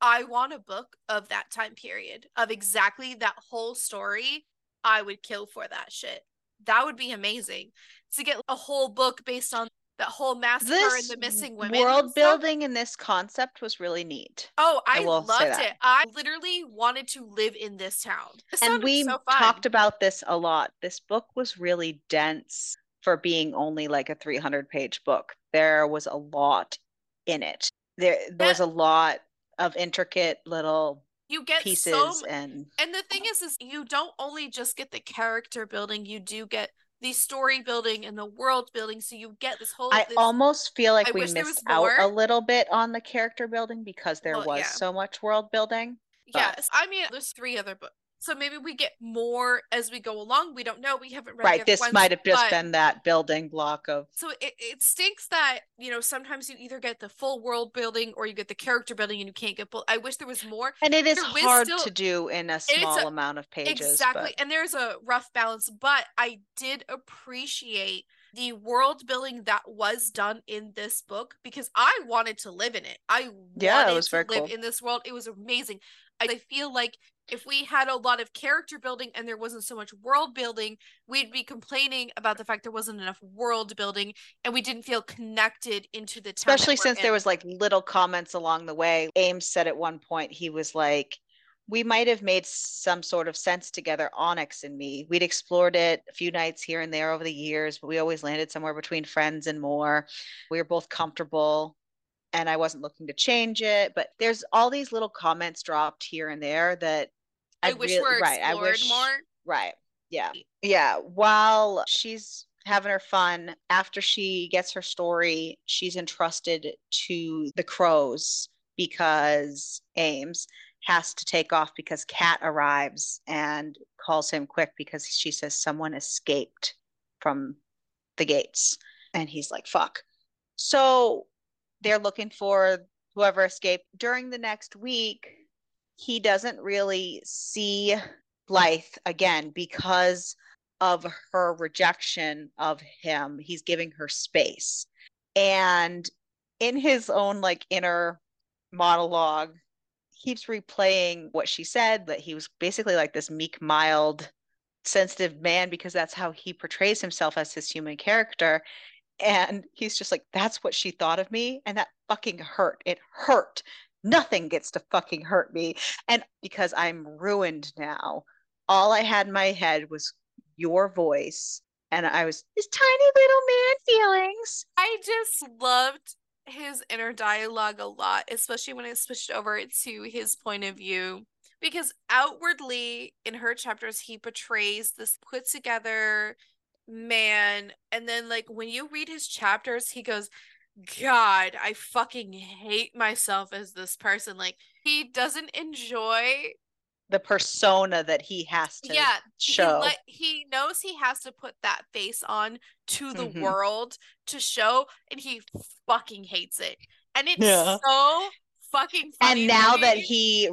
I want a book of that time period of exactly that whole story. I would kill for that shit. That would be amazing to get a whole book based on that whole massacre this and the missing women. World building in this concept was really neat. Oh, I, I loved it. I literally wanted to live in this town. This and we so talked about this a lot. This book was really dense for being only like a 300 page book. There was a lot in it. There there was a lot of intricate little you get pieces so and and the thing is is you don't only just get the character building you do get the story building and the world building so you get this whole I this, almost feel like I we missed out a little bit on the character building because there Well, was yeah. so much world building. but- yes i mean there's three other books so maybe we get more as we go along we don't know we haven't read the Right. This ones, might have just been that building block of so it, it stinks that you know sometimes you either get the full world building or you get the character building and you can't get both i wish there was more and it is There hard still- to do in a it's a- small amount of pages. exactly But and there's a rough balance but i did appreciate the world building that was done in this book because i wanted to live in it i Yeah, it wanted was to very live cool. in this world it was amazing I feel like if we had a lot of character building and there wasn't so much world building we'd be complaining about the fact there wasn't enough world building and we didn't feel connected into the town especially since there was like little comments along the way. Ames said at one point he was like, "We might have made some sort of sense together, Onyx and me. We'd explored it a few nights here and there over the years, but we always landed somewhere between friends and more. We were both comfortable." And I wasn't looking to change it, but there's all these little comments dropped here and there that i, I'd wish really- were right, I explored wish- more Right. Yeah. Yeah. While she's having her fun, after she gets her story, she's entrusted to the crows because Ames has to take off because Kat arrives and calls him quick because she says someone escaped from the gates. And he's like, fuck. So they're looking for whoever escaped. During the next week, he doesn't really see Blythe again because of her rejection of him. He's giving her space. And in his own like inner monologue, he keeps replaying what she said that he was basically like this meek, mild, sensitive man because that's how he portrays himself as his human character. And he's just like, that's what she thought of me. And that fucking hurt. It hurt. Nothing gets to fucking hurt me. And because I'm ruined now, all I had in my head was your voice. And I was this tiny little man feelings. I just loved his inner dialogue a lot, especially when it switched over to his point of view. Because outwardly, in her chapters, he portrays this put together man. And then, like, when you read his chapters, he goes, God, I fucking hate myself as this person. Like, he doesn't enjoy The persona that he has to yeah show. He, let, he knows he has to put that face on to the Mhm. world to show and he fucking hates it and it's Yeah. so fucking funny and now that he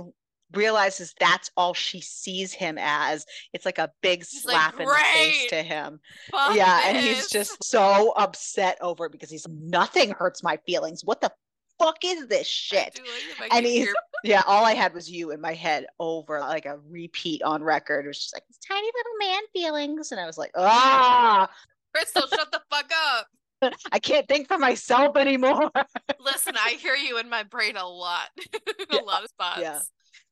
realizes that's all she sees him as, it's like a big He's like, slap in the face to him. Fuck yeah, and he's just so upset over it because he's nothing hurts my feelings. What the fuck is this shit? like And he's hear- yeah, all I had was you in my head over like a repeat on record. It was just like tiny little man feelings, and I was like, ah, Crystal shut the fuck up I can't think for myself anymore. listen I hear you in my brain a lot in Yeah, a lot of spots yeah.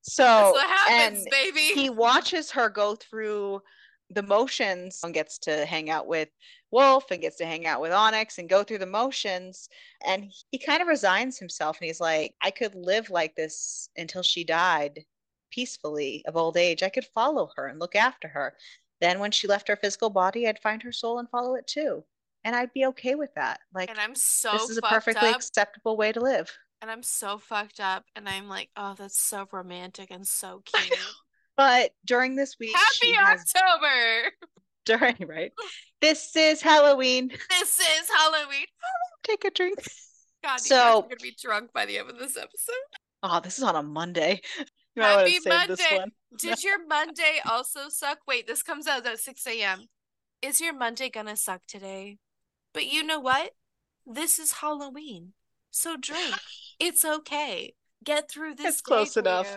So what happens and baby he watches her go through the motions and gets to hang out with Wolf and gets to hang out with Onyx and go through the motions. And he kind of resigns himself and he's like, I could live like this until she died peacefully of old age. I could follow her and look after her. Then when she left her physical body, I'd find her soul and follow it too. And I'd be okay with that. Like, and I'm so this is a perfectly up acceptable way to live. And I'm so fucked up and I'm like oh that's so romantic and so cute But during this week, Happy has October! during right. This is Halloween. This is Halloween. Take a drink. God, So- are gonna be drunk by the end of this episode. Oh, this is on a Monday. You Happy Monday. Did your Monday also suck? Wait, this comes out at 6 a.m. Is your Monday gonna suck today? But you know what? This is Halloween. So drink. It's okay. Get through this. It's close enough.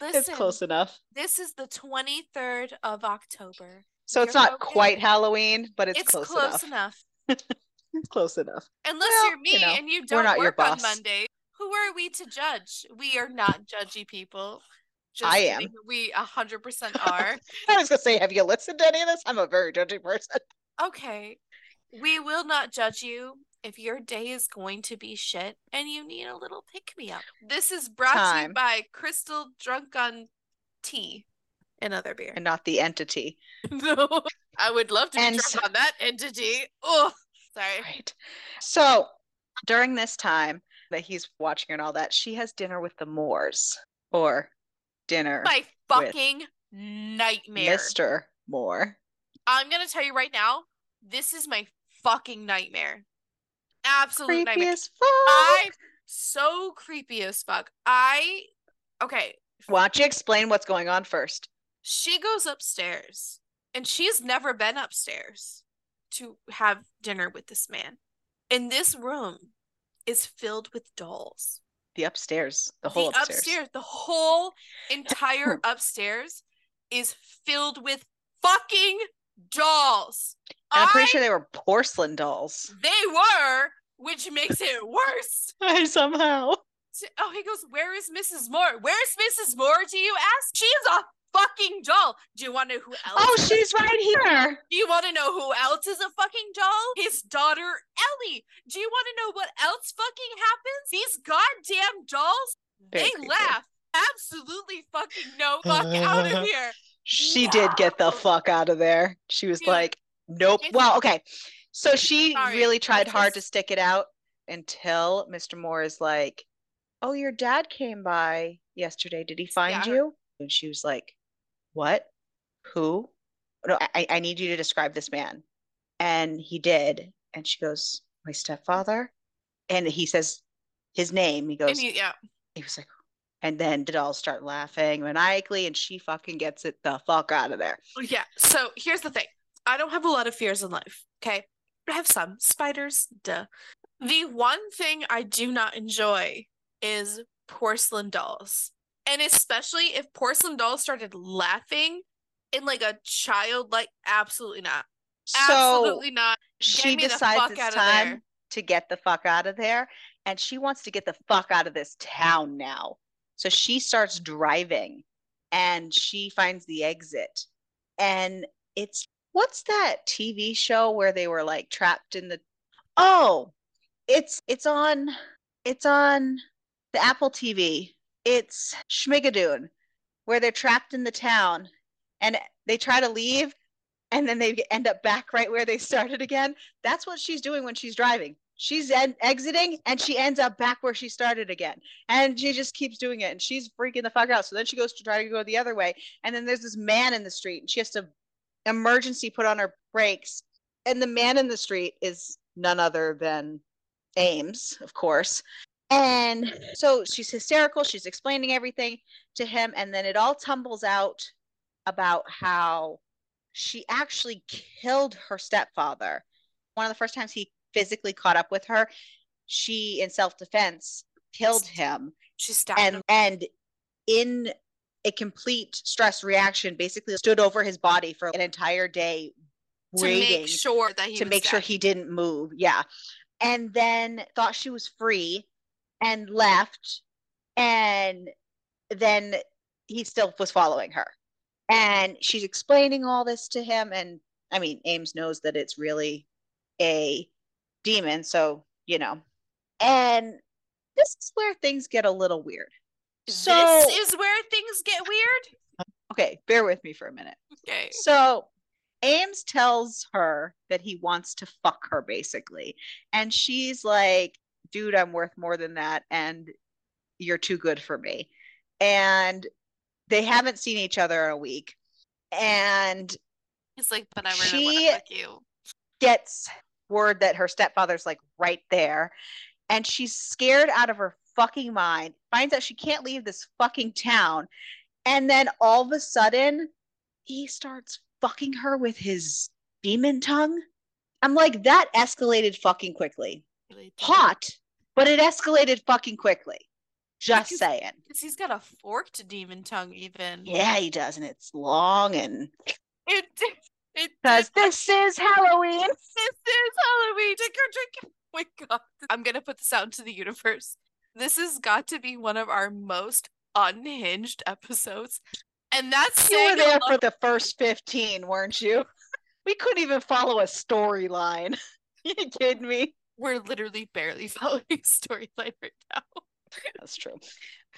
Listen, It's close enough. this is the 23rd of October. So it's You're not okay. quite Halloween, but it's, It's, close, close, enough. enough. It's close enough. Unless Well, you're me you know, and you we're don't not your work on. Monday, who are we to judge? We are not judgy people. Just I am. We a hundred percent are. I was gonna say, have you listened to any of this? I'm a very judgy person. okay. We will not judge you if your day is going to be shit and you need a little pick me up. This is brought to you by Crystal Drunk on Tea and other beer. and not the entity. no, I would love to be And drunk so- on that entity. Oh, sorry. Right. So during this time that he's watching and all that, she has dinner with the Moores or dinner My fucking nightmare. Mr. Moore. I'm gonna tell you right now, this is my fucking nightmare. Absolute Creepy nightmare. as fuck. I so creepy as fuck. I okay. Why don't you explain what's going on first? She goes upstairs, and she's never been upstairs to have dinner with this man. And this room is filled with dolls. The upstairs, the whole upstairs. the whole entire upstairs is filled with fucking dolls. And I'm pretty I- sure they were porcelain dolls. they were, which makes it worse. I somehow. Oh, he goes, Where is Mrs. Moore? Where's Mrs. Moore, do you ask? She's a fucking doll. Do you want to know who else? Oh, she's right here. Do you want to know who else is a fucking doll? His daughter, Ellie. Do you want to know what else fucking happens? These goddamn dolls, Very they creepy. laugh. Absolutely fucking no fuck out of here. She did get the fuck out of there. She was Dude. like, nope. Well, okay. So she Sorry, really tried hard to stick it out until Mr. Moore is like, Oh, your dad came by yesterday. Did he find Yeah. you? And she was like, What? Who? No, I, I need you to describe this man. And he did. And she goes, My stepfather? And he says his name. He goes, he, yeah. he was like, and then did all start laughing maniacally, and she fucking gets it the fuck out of there. Oh, yeah. So here's the thing. I don't have a lot of fears in life. Okay. I have some spiders. Duh. The one thing I do not enjoy is porcelain dolls. And especially if porcelain dolls started laughing in like a child, like absolutely not. So Absolutely not. she me the decides fuck it's time to get the fuck out of there, and she wants to get the fuck out of this town now. So she starts driving, and she finds the exit, and it's what's that TV show where they were like trapped in the Oh, it's it's on it's on the Apple TV. It's Schmigadoon, where they're trapped in the town and they try to leave and then they end up back right where they started again. That's what she's doing when she's driving. She's en- exiting and she ends up back where she started again. And she just keeps doing it and she's freaking the fuck out. So then she goes to try to go the other way. And then there's this man in the street and she has to emergency put on her brakes. And the man in the street is none other than Ames, of course. And so she's hysterical. She's explaining everything to him. And then it all tumbles out about how she actually killed her stepfather. One of the first times he physically caught up with her, she, in self defense, killed him. She stabbed And, him. and in a complete stress reaction, basically stood over his body for an entire day, to waiting make sure that he to make sure he didn't move. Yeah. And then thought she was free and left. And then he still was following her. And she's explaining all this to him. And I mean, Ames knows that it's really a demon. So, you know. And this is where things get a little weird. So, this is where things get weird. okay, bear with me for a minute. Okay. So Ames tells her that he wants to fuck her basically. And she's like, dude, I'm worth more than that. And you're too good for me. And they haven't seen each other in a week. And He's like, but I really want She- to fuck you. gets word that her stepfather's like right there. And she's scared out of her fucking mind, finds out she can't leave this fucking town. And then all of a sudden, he starts fucking her with his demon tongue. I'm like, that escalated fucking quickly. Hot, but it escalated fucking quickly. Just Because- saying. Because he's got a forked demon tongue, even. Yeah, he does. And it's long and It. It because this is Halloween. This is Halloween. Trick or treat. Oh my god. I'm gonna put this out into the universe. This has got to be one of our most unhinged episodes. And that's You were there for the first 15, weren't you? We couldn't even follow a storyline. you kidding me? We're literally barely following a storyline right now. That's true.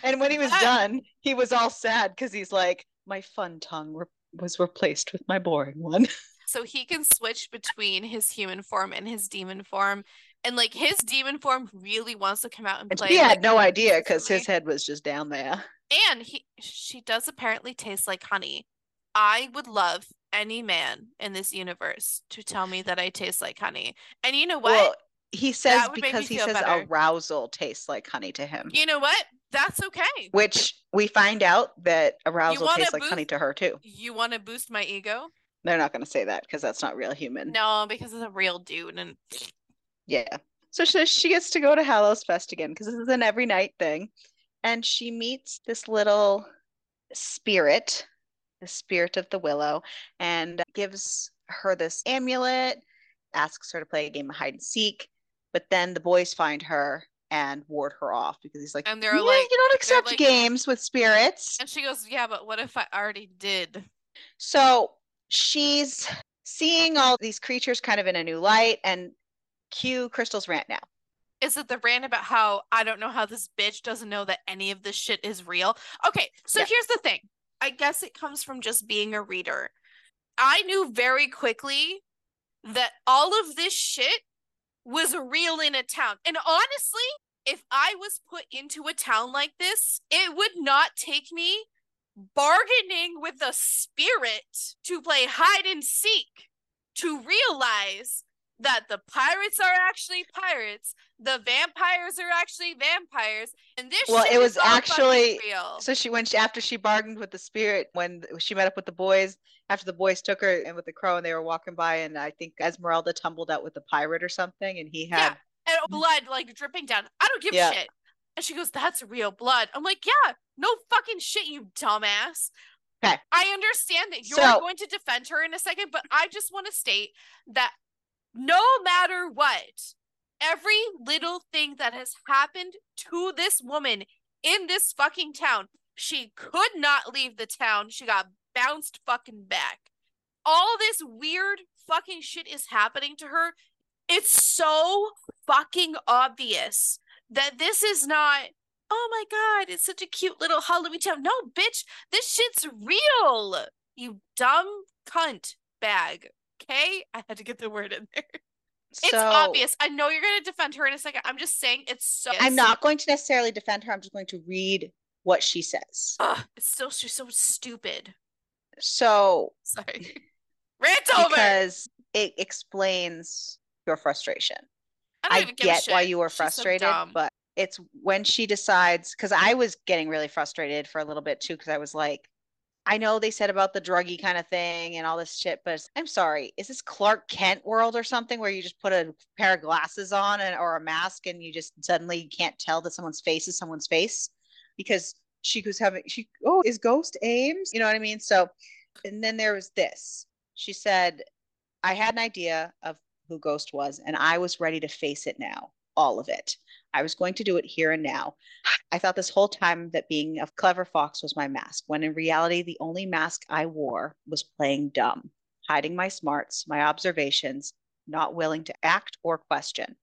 And when he was done, he was all sad because he's like, my fun tongue was replaced with my boring one. So he can switch between his human form and his demon form. And like his demon form really wants to come out and And play. he had like, no idea because his head was just down there. And he she does apparently taste like honey. I would love any man in this universe to tell me that I taste like honey. And you know what? Well, he says That would make me because he says better. arousal tastes like honey to him, you know what? That's okay. which we find out that arousal tastes like boost- honey to her too. You want to boost my ego? They're not going to say that because that's not real human. No, because it's a real dude and Yeah. So she, she gets to go to Hallows Fest again because this is an every night thing. And she meets this little spirit, the spirit of the willow, and gives her this amulet, asks her to play a game of hide and seek. But then the boys find her and ward her off because he's like, And they're "Yeah, like- you don't accept like- games with spirits. and she goes, "Yeah, but what if I already did?" So she's seeing all these creatures kind of in a new light and cue Crystal's rant now. Is it the rant about how I don't know how this bitch doesn't know that any of this shit is real? Okay, so Yeah. here's the thing. I guess it comes from just being a reader. I knew very quickly that all of this shit was real in a town. And honestly, if I was put into a town like this, it would not take me bargaining with a spirit to play hide and seek to realize that the pirates are actually pirates, the vampires are actually vampires, and this Well, it was all actually- real. So she when she after she bargained with the spirit when she met up with the boys after the boys took her and with the crow and they were walking by and I think Esmeralda tumbled out with the pirate or something and he had yeah, and blood like dripping down. I don't give Yeah. a shit. And she goes, That's real blood. I'm like, Yeah, no fucking shit, you dumbass. Okay. I understand that you're So- going to defend her in a second, but I just want to state that no matter what, every little thing that has happened to this woman in this fucking town, she could not leave the town. She got bounced fucking back. All this weird fucking shit is happening to her. It's so fucking obvious that this is not, oh my god, it's such a cute little Halloween town. No, bitch, this shit's real. You dumb cunt bag. Okay? I had to get the word in there. It's obvious. I know you're going to defend her in a second. I'm just saying it's so. I'm not going to necessarily defend her. I'm just going to read what she says. Ugh, it's still she's so stupid. So Sorry. Rant over. because it explains your frustration. I, I even give a get why you were She's so frustrated, but it's when she decides because I was getting really frustrated for a little bit too because I was like, I know they said about the druggy kind of thing and all this shit, but I'm sorry, is this Clark Kent world or something where you just put a pair of glasses on and or a mask and you just suddenly can't tell that someone's face is someone's face because she was having she oh is Ghost Ames, you know what I mean? So, and then there was this. She said, I had an idea of who Ghost was, and I was ready to face it now, all of it. I was going to do it here and now. I thought this whole time that being a clever fox was my mask, when in reality, the only mask I wore was playing dumb, hiding my smarts, my observations, not willing to act or question.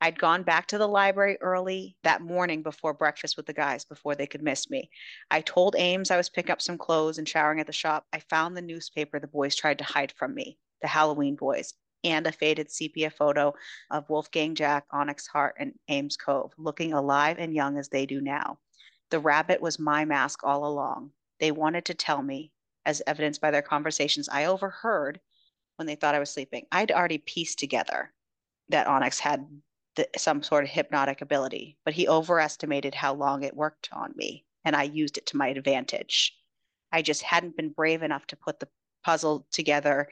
I'd gone back to the library early that morning before breakfast with the guys before they could miss me. I told Ames I was picking up some clothes and showering at the shop. I found the newspaper the boys tried to hide from me, the Halloween boys, and a faded sepia photo of Wolfgang Jack, Onyx Heart, and Ames Cove, looking alive and young as they do now. The rabbit was my mask all along. They wanted to tell me, as evidenced by their conversations I overheard when they thought I was sleeping. I'd already pieced together that Onyx had the, some sort of hypnotic ability, but he overestimated how long it worked on me, and I used it to my advantage. I just hadn't been brave enough to put the puzzle together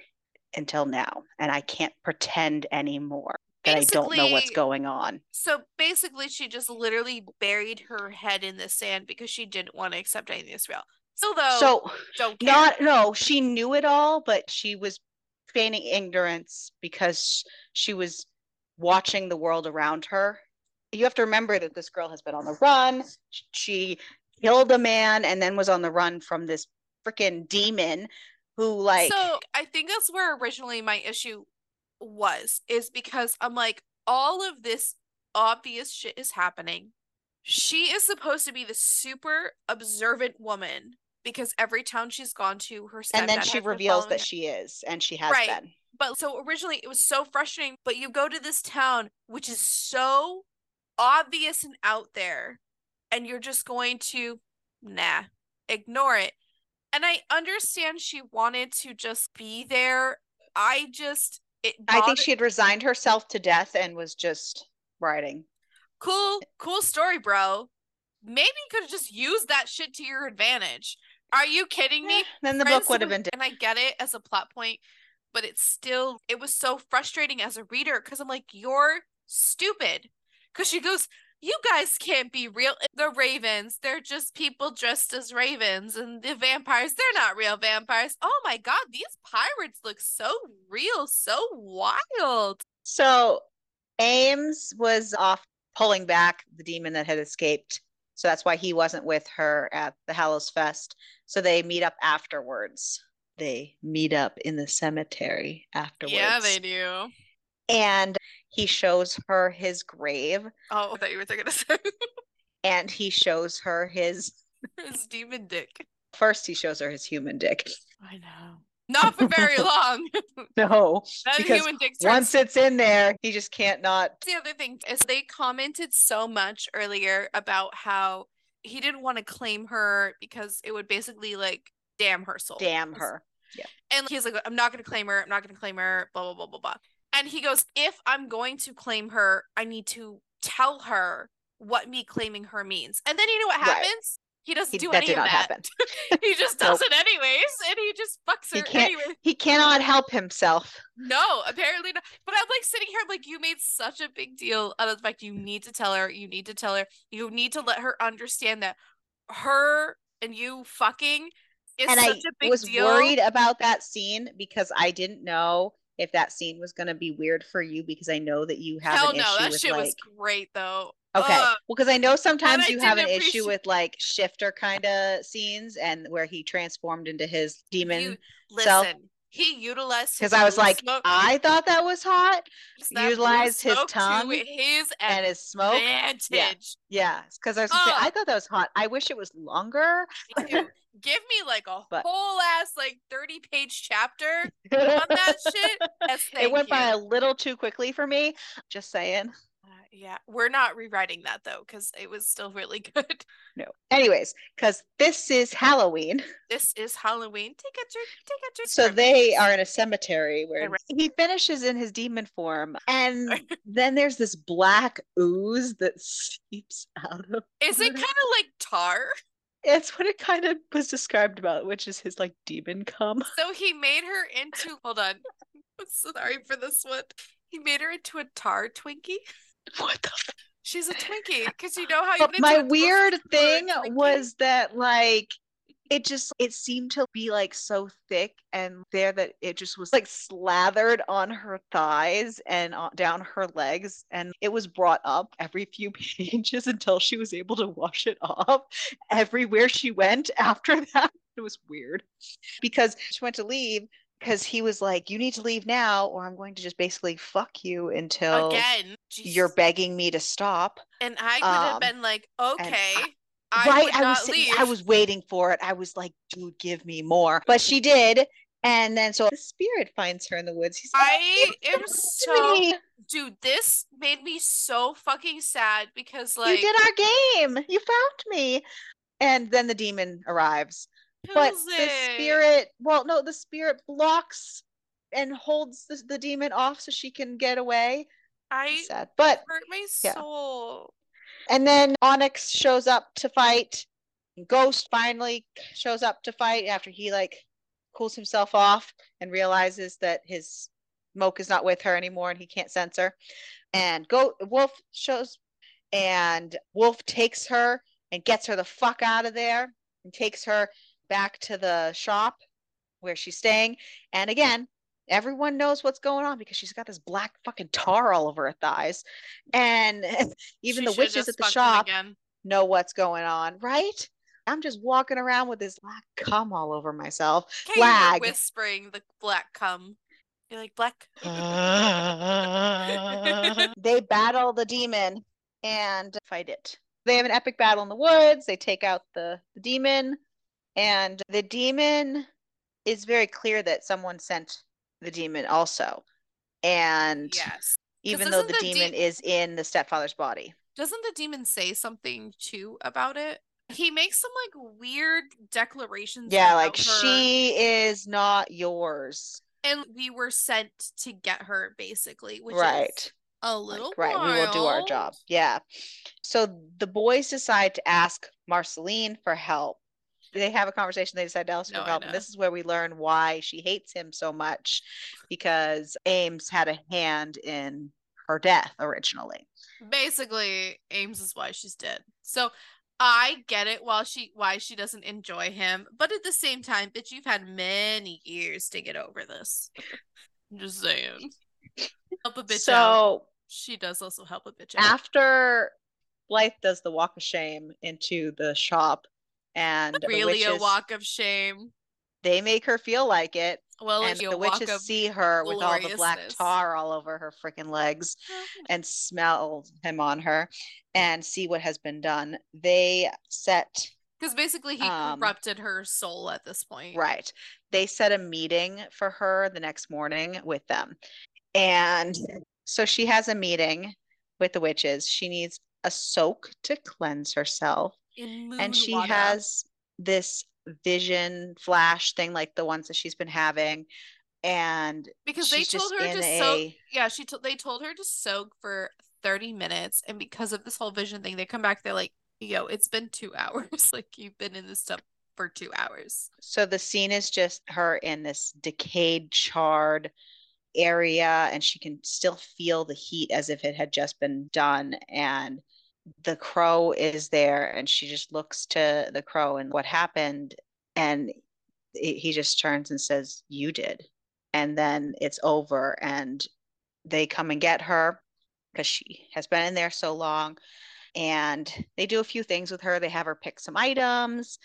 until now, and I can't pretend anymore that I don't know what's going on. So basically, she just literally buried her head in the sand because she didn't want to accept anything that's real. Still, though, So, don't care. not no, she knew it all, but she was feigning ignorance because she was watching the world around her. You have to remember that this girl has been on the run. She killed a man and then was on the run from this freaking demon who like so I think that's where originally my issue was, is because I'm like, all of this obvious shit is happening. She is supposed to be the super observant woman because every town she's gone to, her and then she reveals that she is, and she has Right. been. But so originally it was so frustrating. But you go to this town, which is so obvious and out there, and you're just going to, nah, ignore it. And I understand she wanted to just be there. I just, it I think she had resigned herself to death and was just writing. cool, cool story, bro. Maybe you could have just used that shit to your advantage. Are you kidding me? Eh, then the friends book would have been different. and I get it as a plot point, but it's still it was so frustrating as a reader because I'm like, you're stupid. Because she goes, You guys can't be real. Eh, the ravens, they're just people dressed as ravens, and the vampires, they're not real vampires. Oh my god, these pirates look so real, so wild. So Ames was off pulling back the demon that had escaped. So that's why he wasn't with her at the Hallows Fest. So they meet up afterwards. They meet up in the cemetery afterwards. Yeah, they do. And he shows her his grave Oh, I thought you were gonna say and he shows her his his demon dick. first he shows her his human dick. I know. Not for very long. No, that Because human dick once it's in there, he just can't not the other thing is they commented so much earlier about how he didn't want to claim her because it would basically like damn her soul. damn her. Yeah. And he's like, I'm not gonna claim her, I'm not gonna claim her, blah blah blah blah blah. And he goes, if I'm going to claim her, I need to tell her what me claiming her means. And then you know what Right. happens? He doesn't He, do that any did of not that. happen. he just Nope. does it anyways, and he just fucks her He can't- anyway. He cannot help himself. No, apparently not. But I'm like sitting here, I'm like, you made such a big deal out of the fact you need to tell her, you need to tell her, you need to let her understand that her and you fucking is and I such a big was deal. worried about that scene because I didn't know if that scene was going to be weird for you because I know that you have an issue. Hell an no, issue that with shit like was great though. okay Ugh. well because I know sometimes you have an didn't issue with like shifter kind of scenes and where he transformed into his demon You- self listen, he utilized because I was like smoke- I thought that was hot. That utilized his tongue his and his smoke. Advantage. yeah. Because I was say oh. I thought that was hot. I wish it was longer. Give me like a But- whole ass like 30 page chapter on that shit. Yes, it went by a little too quickly for me. Just saying yeah, we're not rewriting that though because it was still really good. No. Anyways, because this is Halloween. This is Halloween. Take a drink. Take a drink. So they are in a cemetery where Right. he finishes in his demon form. And then there's this black ooze that seeps out of Is it kind of like tar? it's what it kind of was described about, which is his like demon cum. So he made her into. Hold on. Sorry for this one. He made her into a tar Twinkie. What the f- She's a Twinkie because you know how you But my weird toaster or a thing was that like it just it seemed to be like so thick and there that it just was like slathered on her thighs and on, down her legs and it was brought up every few pages until she was able to wash it off everywhere she went after that. It was weird. Because she went to leave because he was like you need to leave now or i'm going to just basically fuck you until again. you're begging me to stop and I could have um, been like, okay. I right i was sitting- i was waiting for it i was like dude give me more but she did and then so the spirit finds her in the woods he's like I am so me. dude. This made me so fucking sad because like you did our game you found me and then the demon arrives but kills the it. spirit well no the spirit blocks and holds the, the demon off so she can get away I It's sad but hurt my yeah. soul. And then Onyx shows up to fight. Ghost finally shows up to fight after he like cools himself off and realizes that his smoke is not with her anymore and he can't sense her. And Go Wolf shows and Wolf takes her and gets her the fuck out of there and takes her back to the shop where she's staying. And again, everyone knows what's going on because she's got this black fucking tar all over her thighs. And even She the witches at the shop again. know what's going on, right? I'm just walking around with this black cum all over myself. Okay, you whispering the black cum. You're like black. they battle the demon and fight it. They have an epic battle in the woods. They take out the, the demon, and the demon is very clear that someone sent the demon also. And yes. even though the, the demon de- is in the stepfather's body. Doesn't the demon say something too about it? He makes some like weird declarations. Yeah, like her. she is not yours. And we were sent to get her basically, which right. is a little like, right. We will do our job. Yeah. So the boys decide to ask Marceline for help they have a conversation. They decide for help. And this is where we learn why she hates him so much because Ames had a hand in her death originally. Basically, Ames is why she's dead. So I get it while she why she doesn't enjoy him, but at the same time, bitch, you've had many years to get over this. I'm just saying. Help a bitch so, out. She does also help a bitch out. After Blythe does the walk of shame into the shop, and really witches, a walk of shame. They make her feel like it. Well, and the witches see her with all the black tar all over her freaking legs and smell him on her and see what has been done. They set because basically he um, corrupted her soul at this point. Right. They set a meeting for her the next morning with them. And so she has a meeting with the witches. She needs a soak to cleanse herself and she water. has this vision flash thing like the ones that she's been having. And because they told her to a... soak yeah she told they told her to soak for 30 minutes. And because of this whole vision thing they come back they're like yo it's been two hours. Like you've been in this stuff for two hours. So the scene is just her in this decayed charred area and she can still feel the heat as if it had just been done. And the crow is there and she just looks to the crow and what happened. And he just turns and says you did. And then it's over and they come and get her because she has been in there so long. And they do a few things with her. They have her pick some items.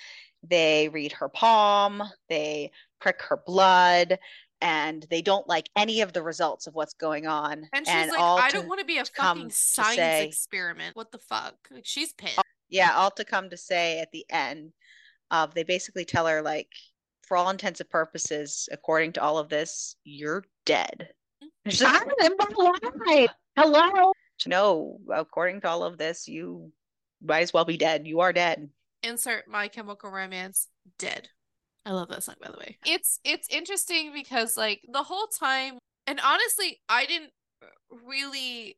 They read her palm. They prick her blood and they don't like any of the results of what's going on. And she's and like, I don't want to be a fucking science say, experiment. What the fuck? Like, she's pissed. Yeah, all to come to say at the end of they basically tell her like, for all intents and purposes, according to all of this, you're dead. Mm-hmm. She's like, I'm alive. Hello. No, according to all of this, you might as well be dead. You are dead. Insert my chemical romance dead. I love that song by the way. It's it's interesting because like the whole time and honestly I didn't really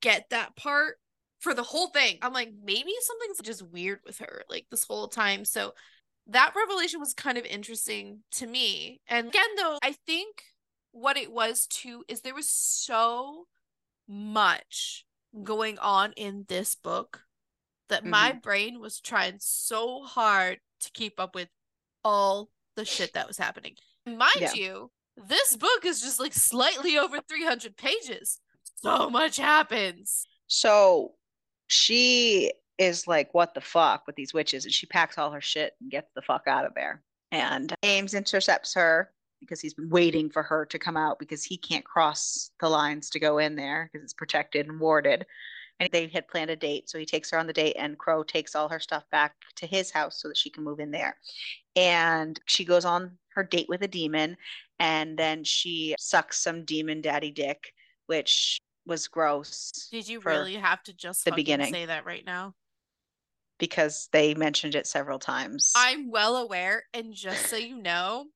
get that part for the whole thing. I'm like maybe something's just weird with her like this whole time. So that revelation was kind of interesting to me. And again though, I think what it was too is there was so much going on in this book that mm-hmm. my brain was trying so hard to keep up with all the shit that was happening. Mind yeah. you, this book is just like slightly over 300 pages. So much happens. So she is like, what the fuck with these witches? And she packs all her shit and gets the fuck out of there. And Ames intercepts her because he's been waiting for her to come out because he can't cross the lines to go in there because it's protected and warded and they had planned a date. So he takes her on the date, and Crow takes all her stuff back to his house so that she can move in there. And she goes on her date with a demon, and then she sucks some demon daddy dick, which was gross. Did you really have to just the beginning say that right now? Because they mentioned it several times. I'm well aware, and just so you know,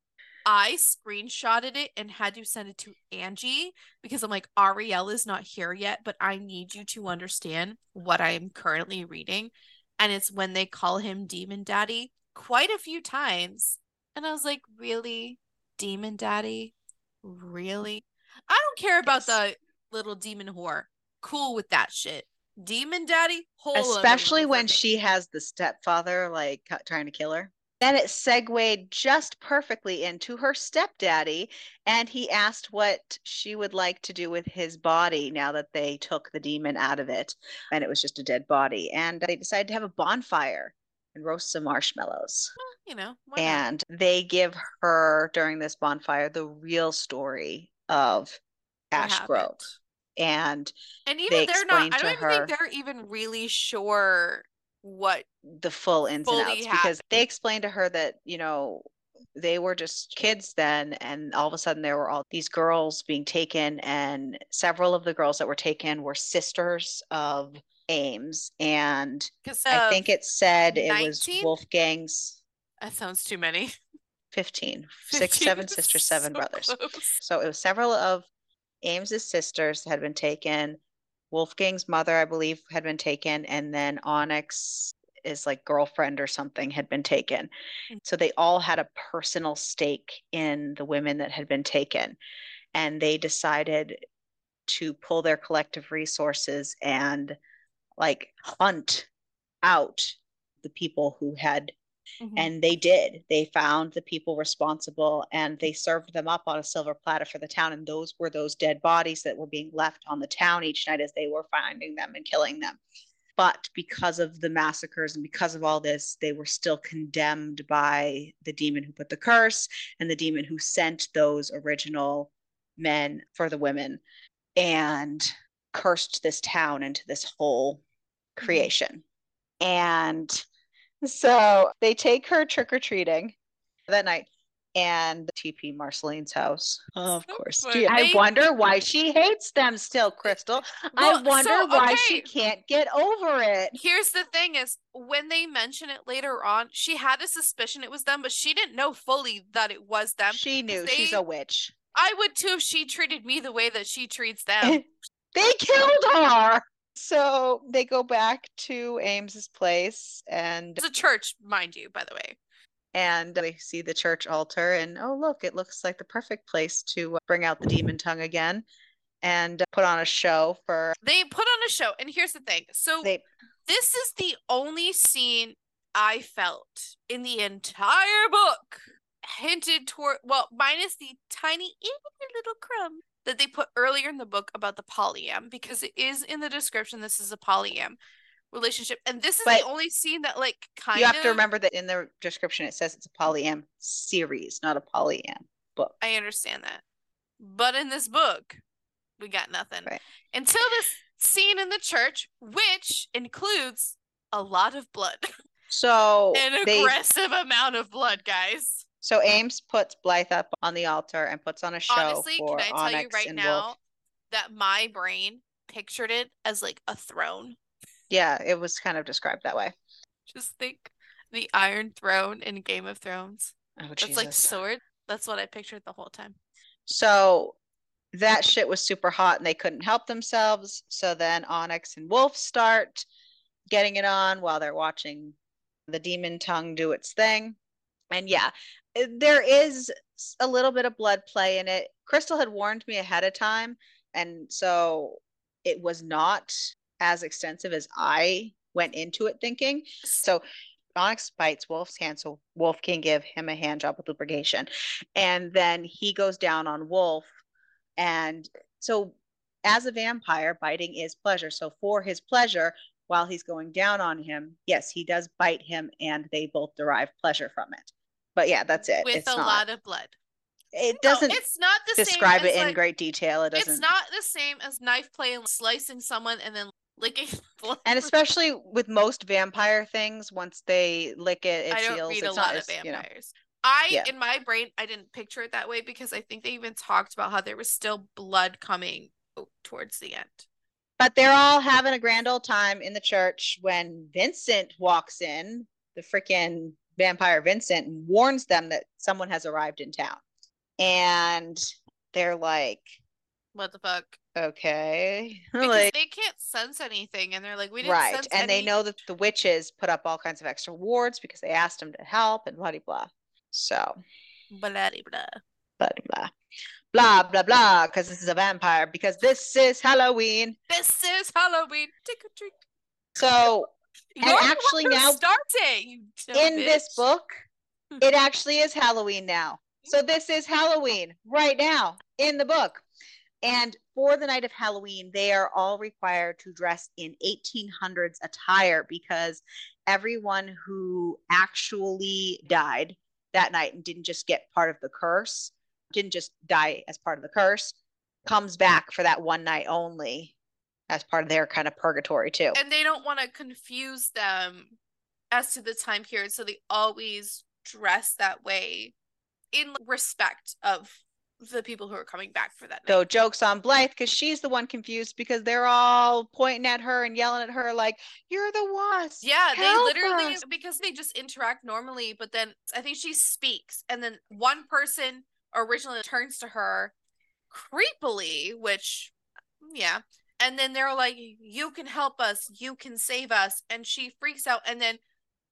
I screenshotted it and had to send it to Angie because I'm like, Ariel is not here yet, but I need you to understand what I am currently reading. And it's when they call him Demon Daddy quite a few times. And I was like, really? Demon Daddy? Really? I don't care about the little demon whore. Cool with that shit. Demon Daddy? Whole Especially when she has the stepfather like trying to kill her. Then it segued just perfectly into her stepdaddy, and he asked what she would like to do with his body now that they took the demon out of it, and it was just a dead body. And they decided to have a bonfire and roast some marshmallows. Well, you know, and they give her during this bonfire the real story of Ash Grove. And And even they're not, I don't even her- think they're even really sure what the full ins and outs because they explained to her that, you know, they were just kids then and all of a sudden there were all these girls being taken and several of the girls that were taken were sisters of Ames and I think it said it was Wolfgang's that sounds too many. 15, six, 15 seven sisters, seven so brothers. close. So it was several of Ames's sisters had been taken. Wolfgang's mother, I believe, had been taken, and then Onyx is like girlfriend or something had been taken. Mm. So they all had a personal stake in the women that had been taken. And they decided to pull their collective resources and like hunt out the people who had Mhm. and they did. They found the people responsible and they served them up on a silver platter for the town. And those were those dead bodies that were being left on the town each night as they were finding them and killing them. But because of the massacres and because of all this, they were still condemned by the demon who put the curse and the demon who sent those original men for the women and cursed this town into this whole creation. And so they take her trick or treating that night and TP Marceline's house. of So course. Gee, I They- wonder why she hates them still, Crystal. I wonder so, why she can't get over it. Here's the thing is when they mention it later on, she had a suspicion it was them, but she didn't know fully that it was them. She knew they- she's a witch. I would too if she treated me the way that she treats them. they killed her. So they go back to Ames's place and It's a church, mind you, by the way. and they see the church altar and oh look it looks like the perfect place to uh, bring out the demon tongue again and uh, put on a show for They put on a show, and here's the thing. So they this is the only scene I felt in the entire book hinted toward well, minus the tiny little crumb that they put earlier in the book about the polyam, because it is in the description this is a polyam relationship. And this is But the only scene that like kind you of have to remember that in the description it says it's a polyam series not a polyam book I understand that. But in this book, we got nothing. Right. Until this scene in the church, which includes a lot of blood. so An they aggressive amount of blood, guys. So ames puts blythe up on the altar and puts on a show Honestly, for can I tell you onyx right and now wolf that my brain pictured it as like a throne? yeah it was kind of described that way Just think the Iron Throne in Game of Thrones. oh That's like Jesus. sword. That's what I pictured the whole time. So that shit was super hot and they couldn't help themselves. So then Onyx and Wolf start getting it on while they're watching the demon tongue do its thing. And yeah, Uh, there is a little bit of blood play in it. Crystal had warned me ahead of time. And so it was not as extensive as I went into it thinking. So Onyx bites Wolf's hand so Wolf can give him a hand job with lubrication. And then he goes down on Wolf. And so, as a vampire, biting is pleasure. So, for his pleasure, while he's going down on him, yes, he does bite him and they both derive pleasure from it. But yeah, that's it. With it's a not, lot of blood. it doesn't it's not the describe it in like- great detail. It doesn't. It's not the same as knife play and slicing someone and then licking blood. and especially with most vampire things, once they lick it, it I don't seals. read it's a not lot of as, you know, vampires. I Yeah. in my brain I didn't picture it that way because I think they even talked about how there was still blood coming towards the end. But they're all having a grand old time in the church when Vincent walks in, the freaking vampire Vincent, and warns them that someone has arrived in town. And they're like, What the fuck? okay. Because like, they can't sense anything and they're like we didn't right. sense And they know that the witches put up all kinds of extra wards because they asked them to help and blah, blah, blah. So, blah blah blah. blah, blah, blah, blah, blah, because this is a vampire, because this is Halloween. This is Halloween. Trick or treat. So, And You're the actually now- started you dumb in this book, hmm. it actually is Halloween now. So mm. this is Halloween right now in the book. And for the night of Halloween, they are all required to dress in 1800s attire because everyone who actually died that night and didn't just get part of the curse, didn't just die as part of the curse, comes back for that one night only as part of their kind of purgatory too. And they don't want to confuse them as to the time period, so they always dress that way in respect of the people who are coming back for that. Night. So jokes on Blythe because she's the one confused because they're all pointing at her and yelling at her like, "You're the wasp." Yeah, Help they literally us. because they just interact normally, but then I think she speaks, and then one person originally turns to her creepily, which yeah. And then they're like, You can help us, you can save us. And she freaks out. And then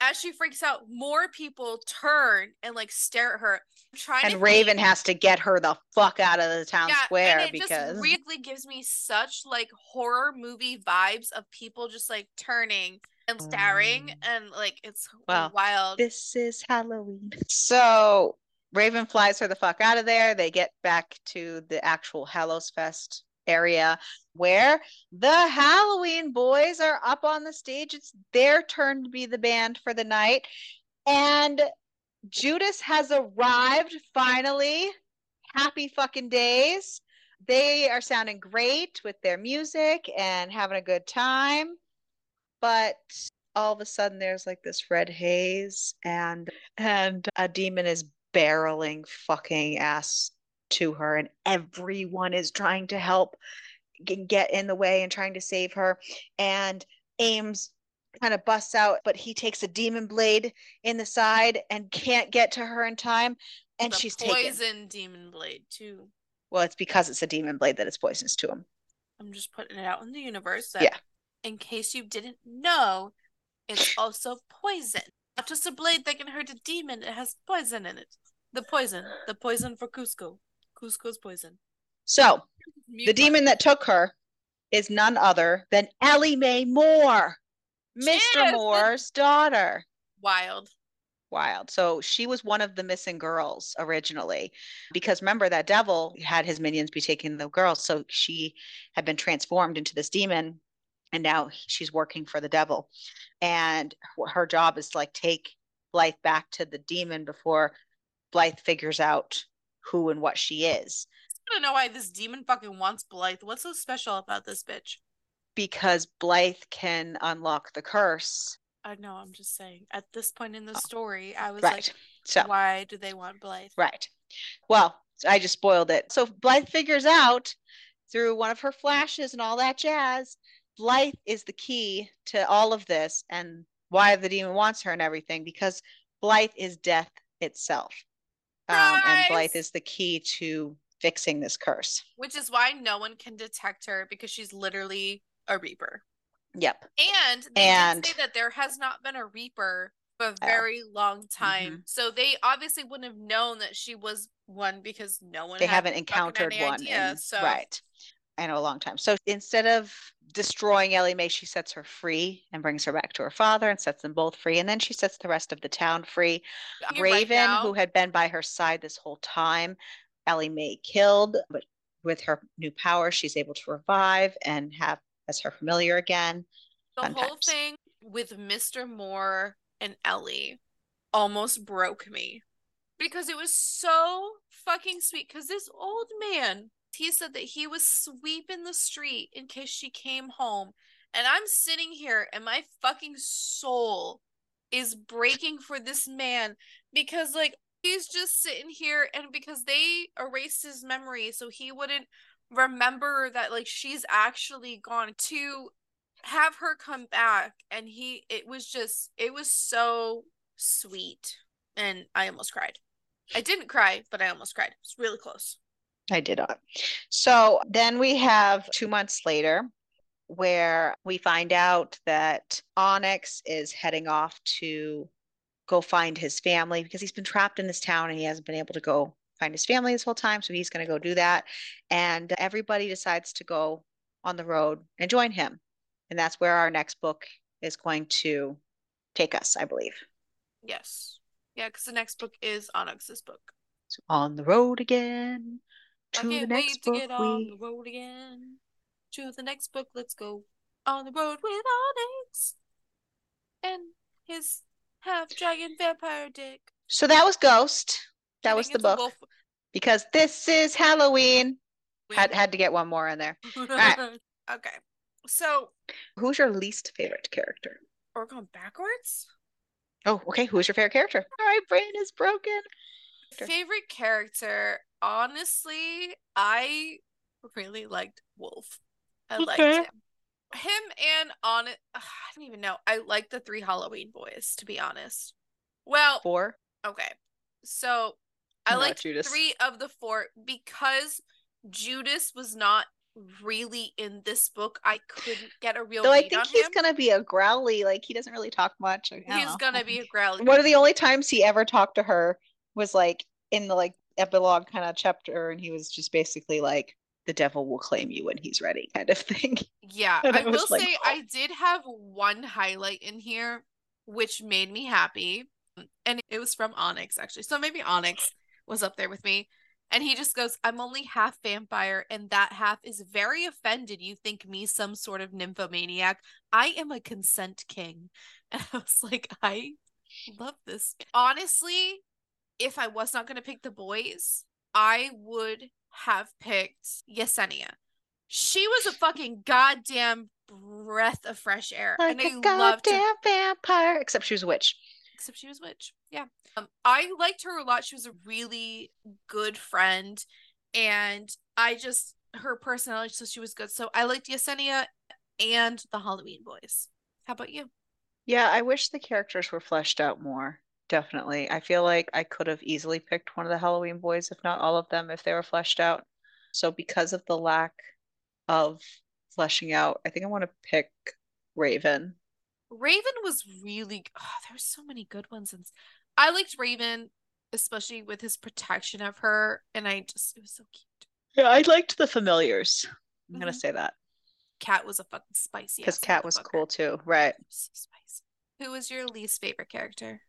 as she freaks out, more people turn and like stare at her. Trying and Raven think. has to get her the fuck out of the town yeah, square and it because just really gives me such like horror movie vibes of people just like turning and staring mm. and like it's well, wild. This is Halloween. So Raven flies her the fuck out of there. They get back to the actual Hallows Fest area where the Halloween boys are up on the stage. It's their turn to be the band for the night. And Judas has arrived finally. Happy fucking days. They are sounding great with their music and having a good time. But all of a sudden there's like this red haze and and a demon is barreling fucking ass to her and everyone is trying to help get in the way and trying to save her and Ames kind of busts out but he takes a demon blade in the side and can't get to her in time and the she's poison taken. demon blade too well it's because it's a demon blade that it's poisonous to him i'm just putting it out in the universe yeah in case you didn't know it's also poison not just a blade that can hurt a demon, it has poison in it. The poison. The poison for Kuzco. Kuzco's poison. So, the demon that took her is none other than Ellie Mae Moore, Mr. Moore's daughter. Wild. Wild. So she was one of the missing girls originally, because remember that devil had his minions be taking the girls. So she had been transformed into this demon and now she's working for the devil and her job is to like take blythe back to the demon before blythe figures out who and what she is. I don't know why this demon fucking wants blythe. What's so special about this bitch? Because blythe can unlock the curse. I know i'm just saying. At this point in the oh, story i was right. like so why do they want blythe? Right. Well i just spoiled it. So blythe figures out through one of her flashes and all that jazz Blythe is the key to all of this and why the demon wants her and everything because Blythe is death itself. Um, and Blythe is the key to fixing this curse. Which is why no one can detect her because she's literally a Reaper. Yep. And they and, say that there has not been a Reaper for a oh. very oh. long time. Mm-hmm. So they obviously wouldn't have known that she was one because no one they haven't encountered one. Idea, in, so right. I know a long time. So instead of destroying Ellie Mae, she sets her free and brings her back to her father and sets them both free. And then she sets the rest of the town free. You're Raven, right who had been by her side this whole time, Ellie Mae killed, but with her new power, she's able to revive and have as her familiar again. The Fun whole times. thing with Mr. Moore and Ellie almost broke me because it was so fucking sweet. Because this old man he said that he was sweeping the street in case she came home. And I'm sitting here and my fucking soul is breaking for this man because, like, he's just sitting here and because they erased his memory so he wouldn't remember that, like, she's actually gone to have her come back. And he, it was just, it was so sweet. And I almost cried. I didn't cry, but I almost cried. It's really close. I did not. So then we have two months later where we find out that Onyx is heading off to go find his family because he's been trapped in this town and he hasn't been able to go find his family this whole time. So he's going to go do that. And everybody decides to go on the road and join him. And that's where our next book is going to take us, I believe. Yes. Yeah, because the next book is Onyx's book. So on the road again to I can't the next wait book to get we... on the road again. To the next book, let's go on the road with Onyx and his half dragon vampire dick. So that was Ghost. That was the book. Because this is Halloween. Had had to get one more in there. right. okay. So Who's your least favorite character? we're going backwards. Oh, okay. Who's your favorite character? All right, brain is broken. Favorite character, honestly, I really liked Wolf. I liked him. Him and on it, I don't even know. I like the three Halloween boys, to be honest. Well, Four. okay. So I like three of the four because Judas was not really in this book. I couldn't get a real Though I think he's him. gonna be a growly. Like he doesn't really talk much. He's know. gonna be a growly. One of the only times he ever talked to her was like in the like epilogue kind of chapter, and he was just basically like, "The devil will claim you when he's ready," kind of thing. Yeah, i, I will like, say "Oh." I did have one highlight in here which made me happy. And it was from Onyx actually. So maybe Onyx was up there with me. And he just goes, I'm only half vampire, and that half is very offended. You think me some sort of nymphomaniac. I am a consent king. And I was like, I love this. Honestly, if I was not going to pick the boys, I would have picked Yesenia. She was a fucking goddamn breath of fresh air. Like and a I loved her. goddamn vampire, except she was a witch. Except she was a witch. Yeah. Um, I liked her a lot. She was a really good friend. And I just her personality, so she was good. So I liked Yesenia and the Halloween boys. How about you? Yeah, I wish the characters were fleshed out more. Definitely. I feel like I could have easily picked one of the Halloween boys, if not all of them, if they were fleshed out. So because of the lack of fleshing out, I think I want to pick Raven. Raven was really oh, there were so many good ones and I liked Raven, especially with his protection of her, and I just it was so cute. Yeah, I liked the familiars. I'm gonna Mhm. say that Cat was a fucking spicy because Cat was cool too. Right. So spicy. Who was your least favorite character?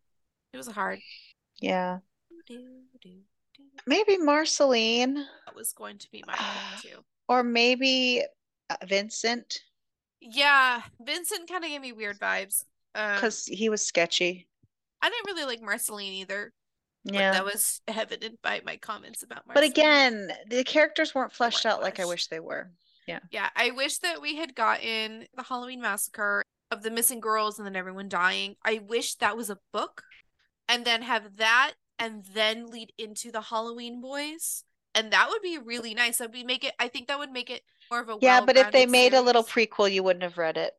It was hard. Yeah. Maybe Marceline That was going to be my pick too. or maybe uh, Vincent Yeah, Vincent kind of gave me weird vibes. Um, because he was sketchy. I didn't really like Marceline either. But Yeah. that was evident by my comments about Marceline. But again, the characters weren't fleshed weren't out like I wish they were. Yeah. Yeah, I wish that we had gotten the Halloween massacre of the missing girls and then everyone dying. I wish that was a book and then have that and then lead into the Halloween boys. And that would be really nice. That would be make it I think that would make it more of a Yeah, but if they made a little prequel, you wouldn't have read it.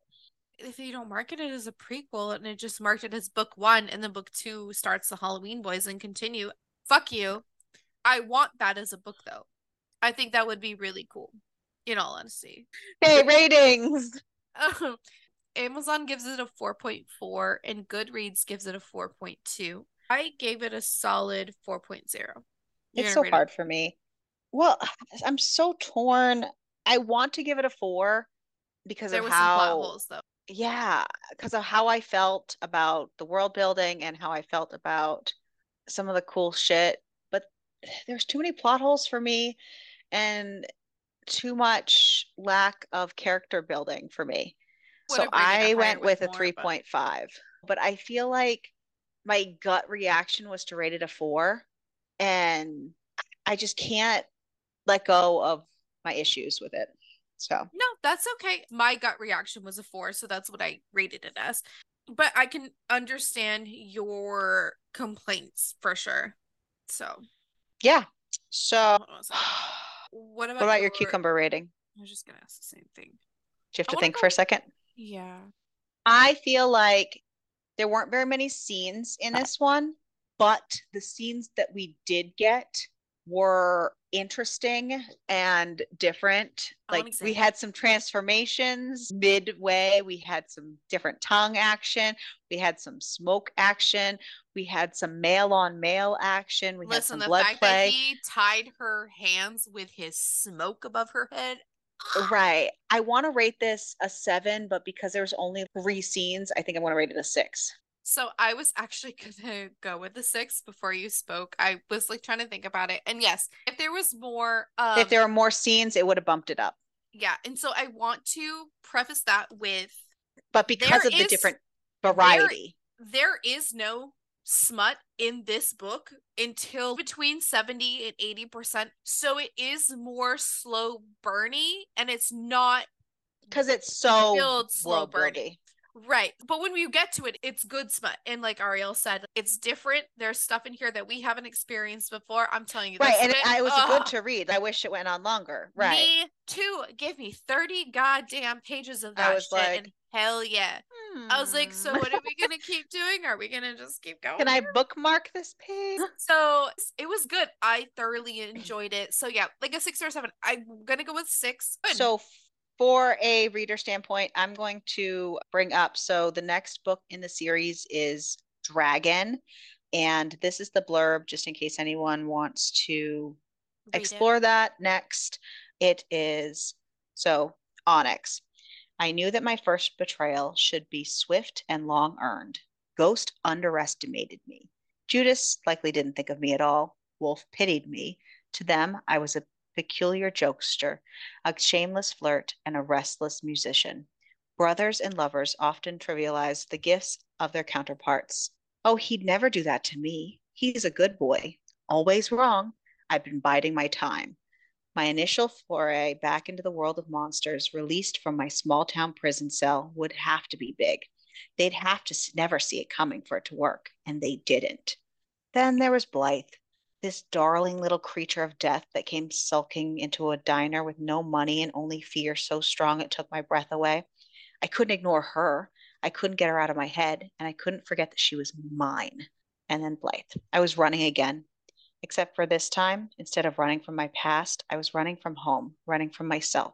if you don't market it as a prequel and it just marked it as book one and then book two starts the Halloween boys and continue, fuck you. I want that as a book though. I think that would be really cool. In all honesty. Hey, ratings. Um, Amazon gives it a 4.4 and Goodreads gives it a 4.2. I gave it a solid 4.0. You're It's so rate it- hard for me. Well, I'm so torn. I want to give it a four because There of were some plot how, holes though. yeah, because of how I felt about the world building and how I felt about some of the cool shit. But there's too many plot holes for me and too much lack of character building for me. So have rated it I went with a more, but- 3.5. But I feel like my gut reaction was to rate it a four. And I just can't let go of my issues with it. So No, that's okay. My gut reaction was a four, so that's what I rated it as. But I can understand your complaints for sure. So, yeah. So hold on a second. what what about, about your cucumber rating? I was just gonna ask the same thing. Do you have to think go- for a second? Yeah. I feel like there weren't very many scenes in this one, but the scenes that we did get were interesting and different. Like we had some transformations midway, we had some different tongue action, we had some smoke action, we had some male on male action, we had Listen, some the blood fact play. that he tied her hands with his smoke above her head. Right. I want to rate this a seven, but because there's only three scenes, I think I want to rate it a six. So I was actually gonna go with the six before you spoke. I was like trying to think about it. And yes, if there was more um if there were more scenes, it would have bumped it up. yeah, and so I want to preface that with But because There of the different variety, there is no smut in this book until between 70 and 80%. So it is more slow burny and it's not because it's so slow burning. Right. But when you get to it, it's good smut. And like Ariel said, it's different. There's stuff in here that we haven't experienced before. I'm telling you. Right, and it, I- it was good to read. I wish it went on longer. Right. Me too. Give me 30 goddamn pages of that I was shit. like, and hell yeah. I was like, so Hmm. what are we gonna keep doing? Are we gonna just keep going? Can I bookmark this page? So it was good. I thoroughly enjoyed it. So yeah, like a six or seven. I'm gonna go with six. Good. So, for a reader standpoint, I'm going to bring up. So, the next book in the series is Dragon. And this is the blurb, just in case anyone wants to Read it. explore that next. It is so Onyx. I knew that my first betrayal should be swift and long earned. Ghost underestimated me. Judas likely didn't think of me at all. Wolf pitied me. To them, I was a peculiar jokester, a shameless flirt, and a restless musician. Brothers and lovers often trivialize the gifts of their counterparts. Oh, he'd never do that to me. He's a good boy. Always wrong. I've been biding my time. My initial foray back into the world of monsters, released from my small town prison cell, would have to be big. They'd have to never see it coming for it to work, and they didn't. Then there was Blythe, this darling little creature of death that came sulking into a diner with no money and only fear so strong it took my breath away. I couldn't ignore her. I couldn't get her out of my head, and I couldn't forget that she was mine. And then Blythe. I was running again, except for this time, instead of running from my past, I was running from home, running from myself.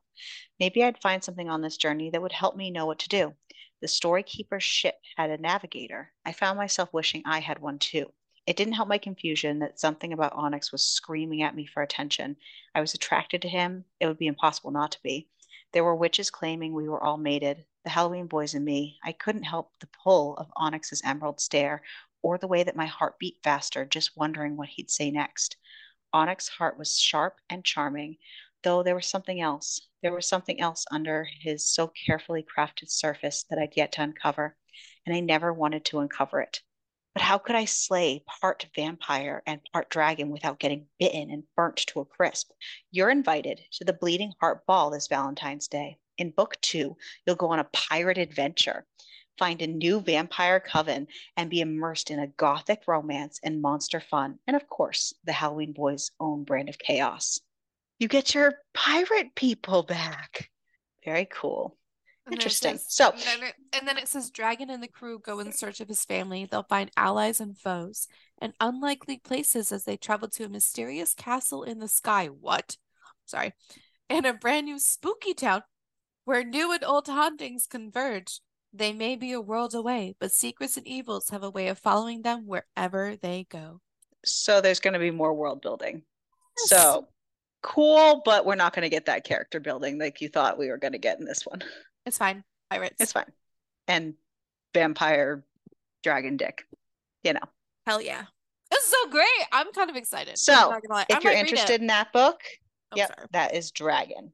Maybe I'd find something on this journey that would help me know what to do. The storykeeper's ship had a navigator. I found myself wishing I had one too. It didn't help my confusion that something about Onyx was screaming at me for attention. I was attracted to him. It would be impossible not to be. There were witches claiming we were all mated, the Halloween boys and me. I couldn't help the pull of Onyx's emerald stare or the way that my heart beat faster, just wondering what he'd say next. Onyx's heart was sharp and charming, though there was something else. There was something else under his so carefully crafted surface that I'd yet to uncover, and I never wanted to uncover it. But how could I slay part vampire and part dragon without getting bitten and burnt to a crisp? You're invited to the Bleeding Heart Ball this Valentine's Day. In book two, you'll go on a pirate adventure, find a new vampire coven, and be immersed in a gothic romance and monster fun, and of course, the Halloween Boys' own brand of chaos. You get your pirate people back. Very cool. And Interesting. says- So- and then, it, and then it says Dragon and the crew go in search of his family. They'll find allies and foes and unlikely places as they travel to a mysterious castle in the sky. What? Sorry. And a brand new spooky town where new and old hauntings converge. They may be a world away, but secrets and evils have a way of following them wherever they go. So there's going to be more world building. Yes. So cool, but we're not going to get that character building like you thought we were going to get in this one. It's fine. Pirates. It's fine. And vampire dragon dick, you know. Hell yeah. This is so great. I'm kind of excited. So, I'm not gonna lie. I If you're it. interested in that book, Oh, yep, sorry. that is Dragon.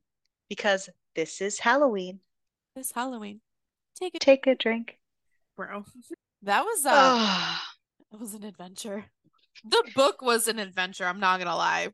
Because this is Halloween. This Halloween. Take it, Take a drink. bro. That was uh that was an adventure. The book was an adventure, I'm not gonna lie.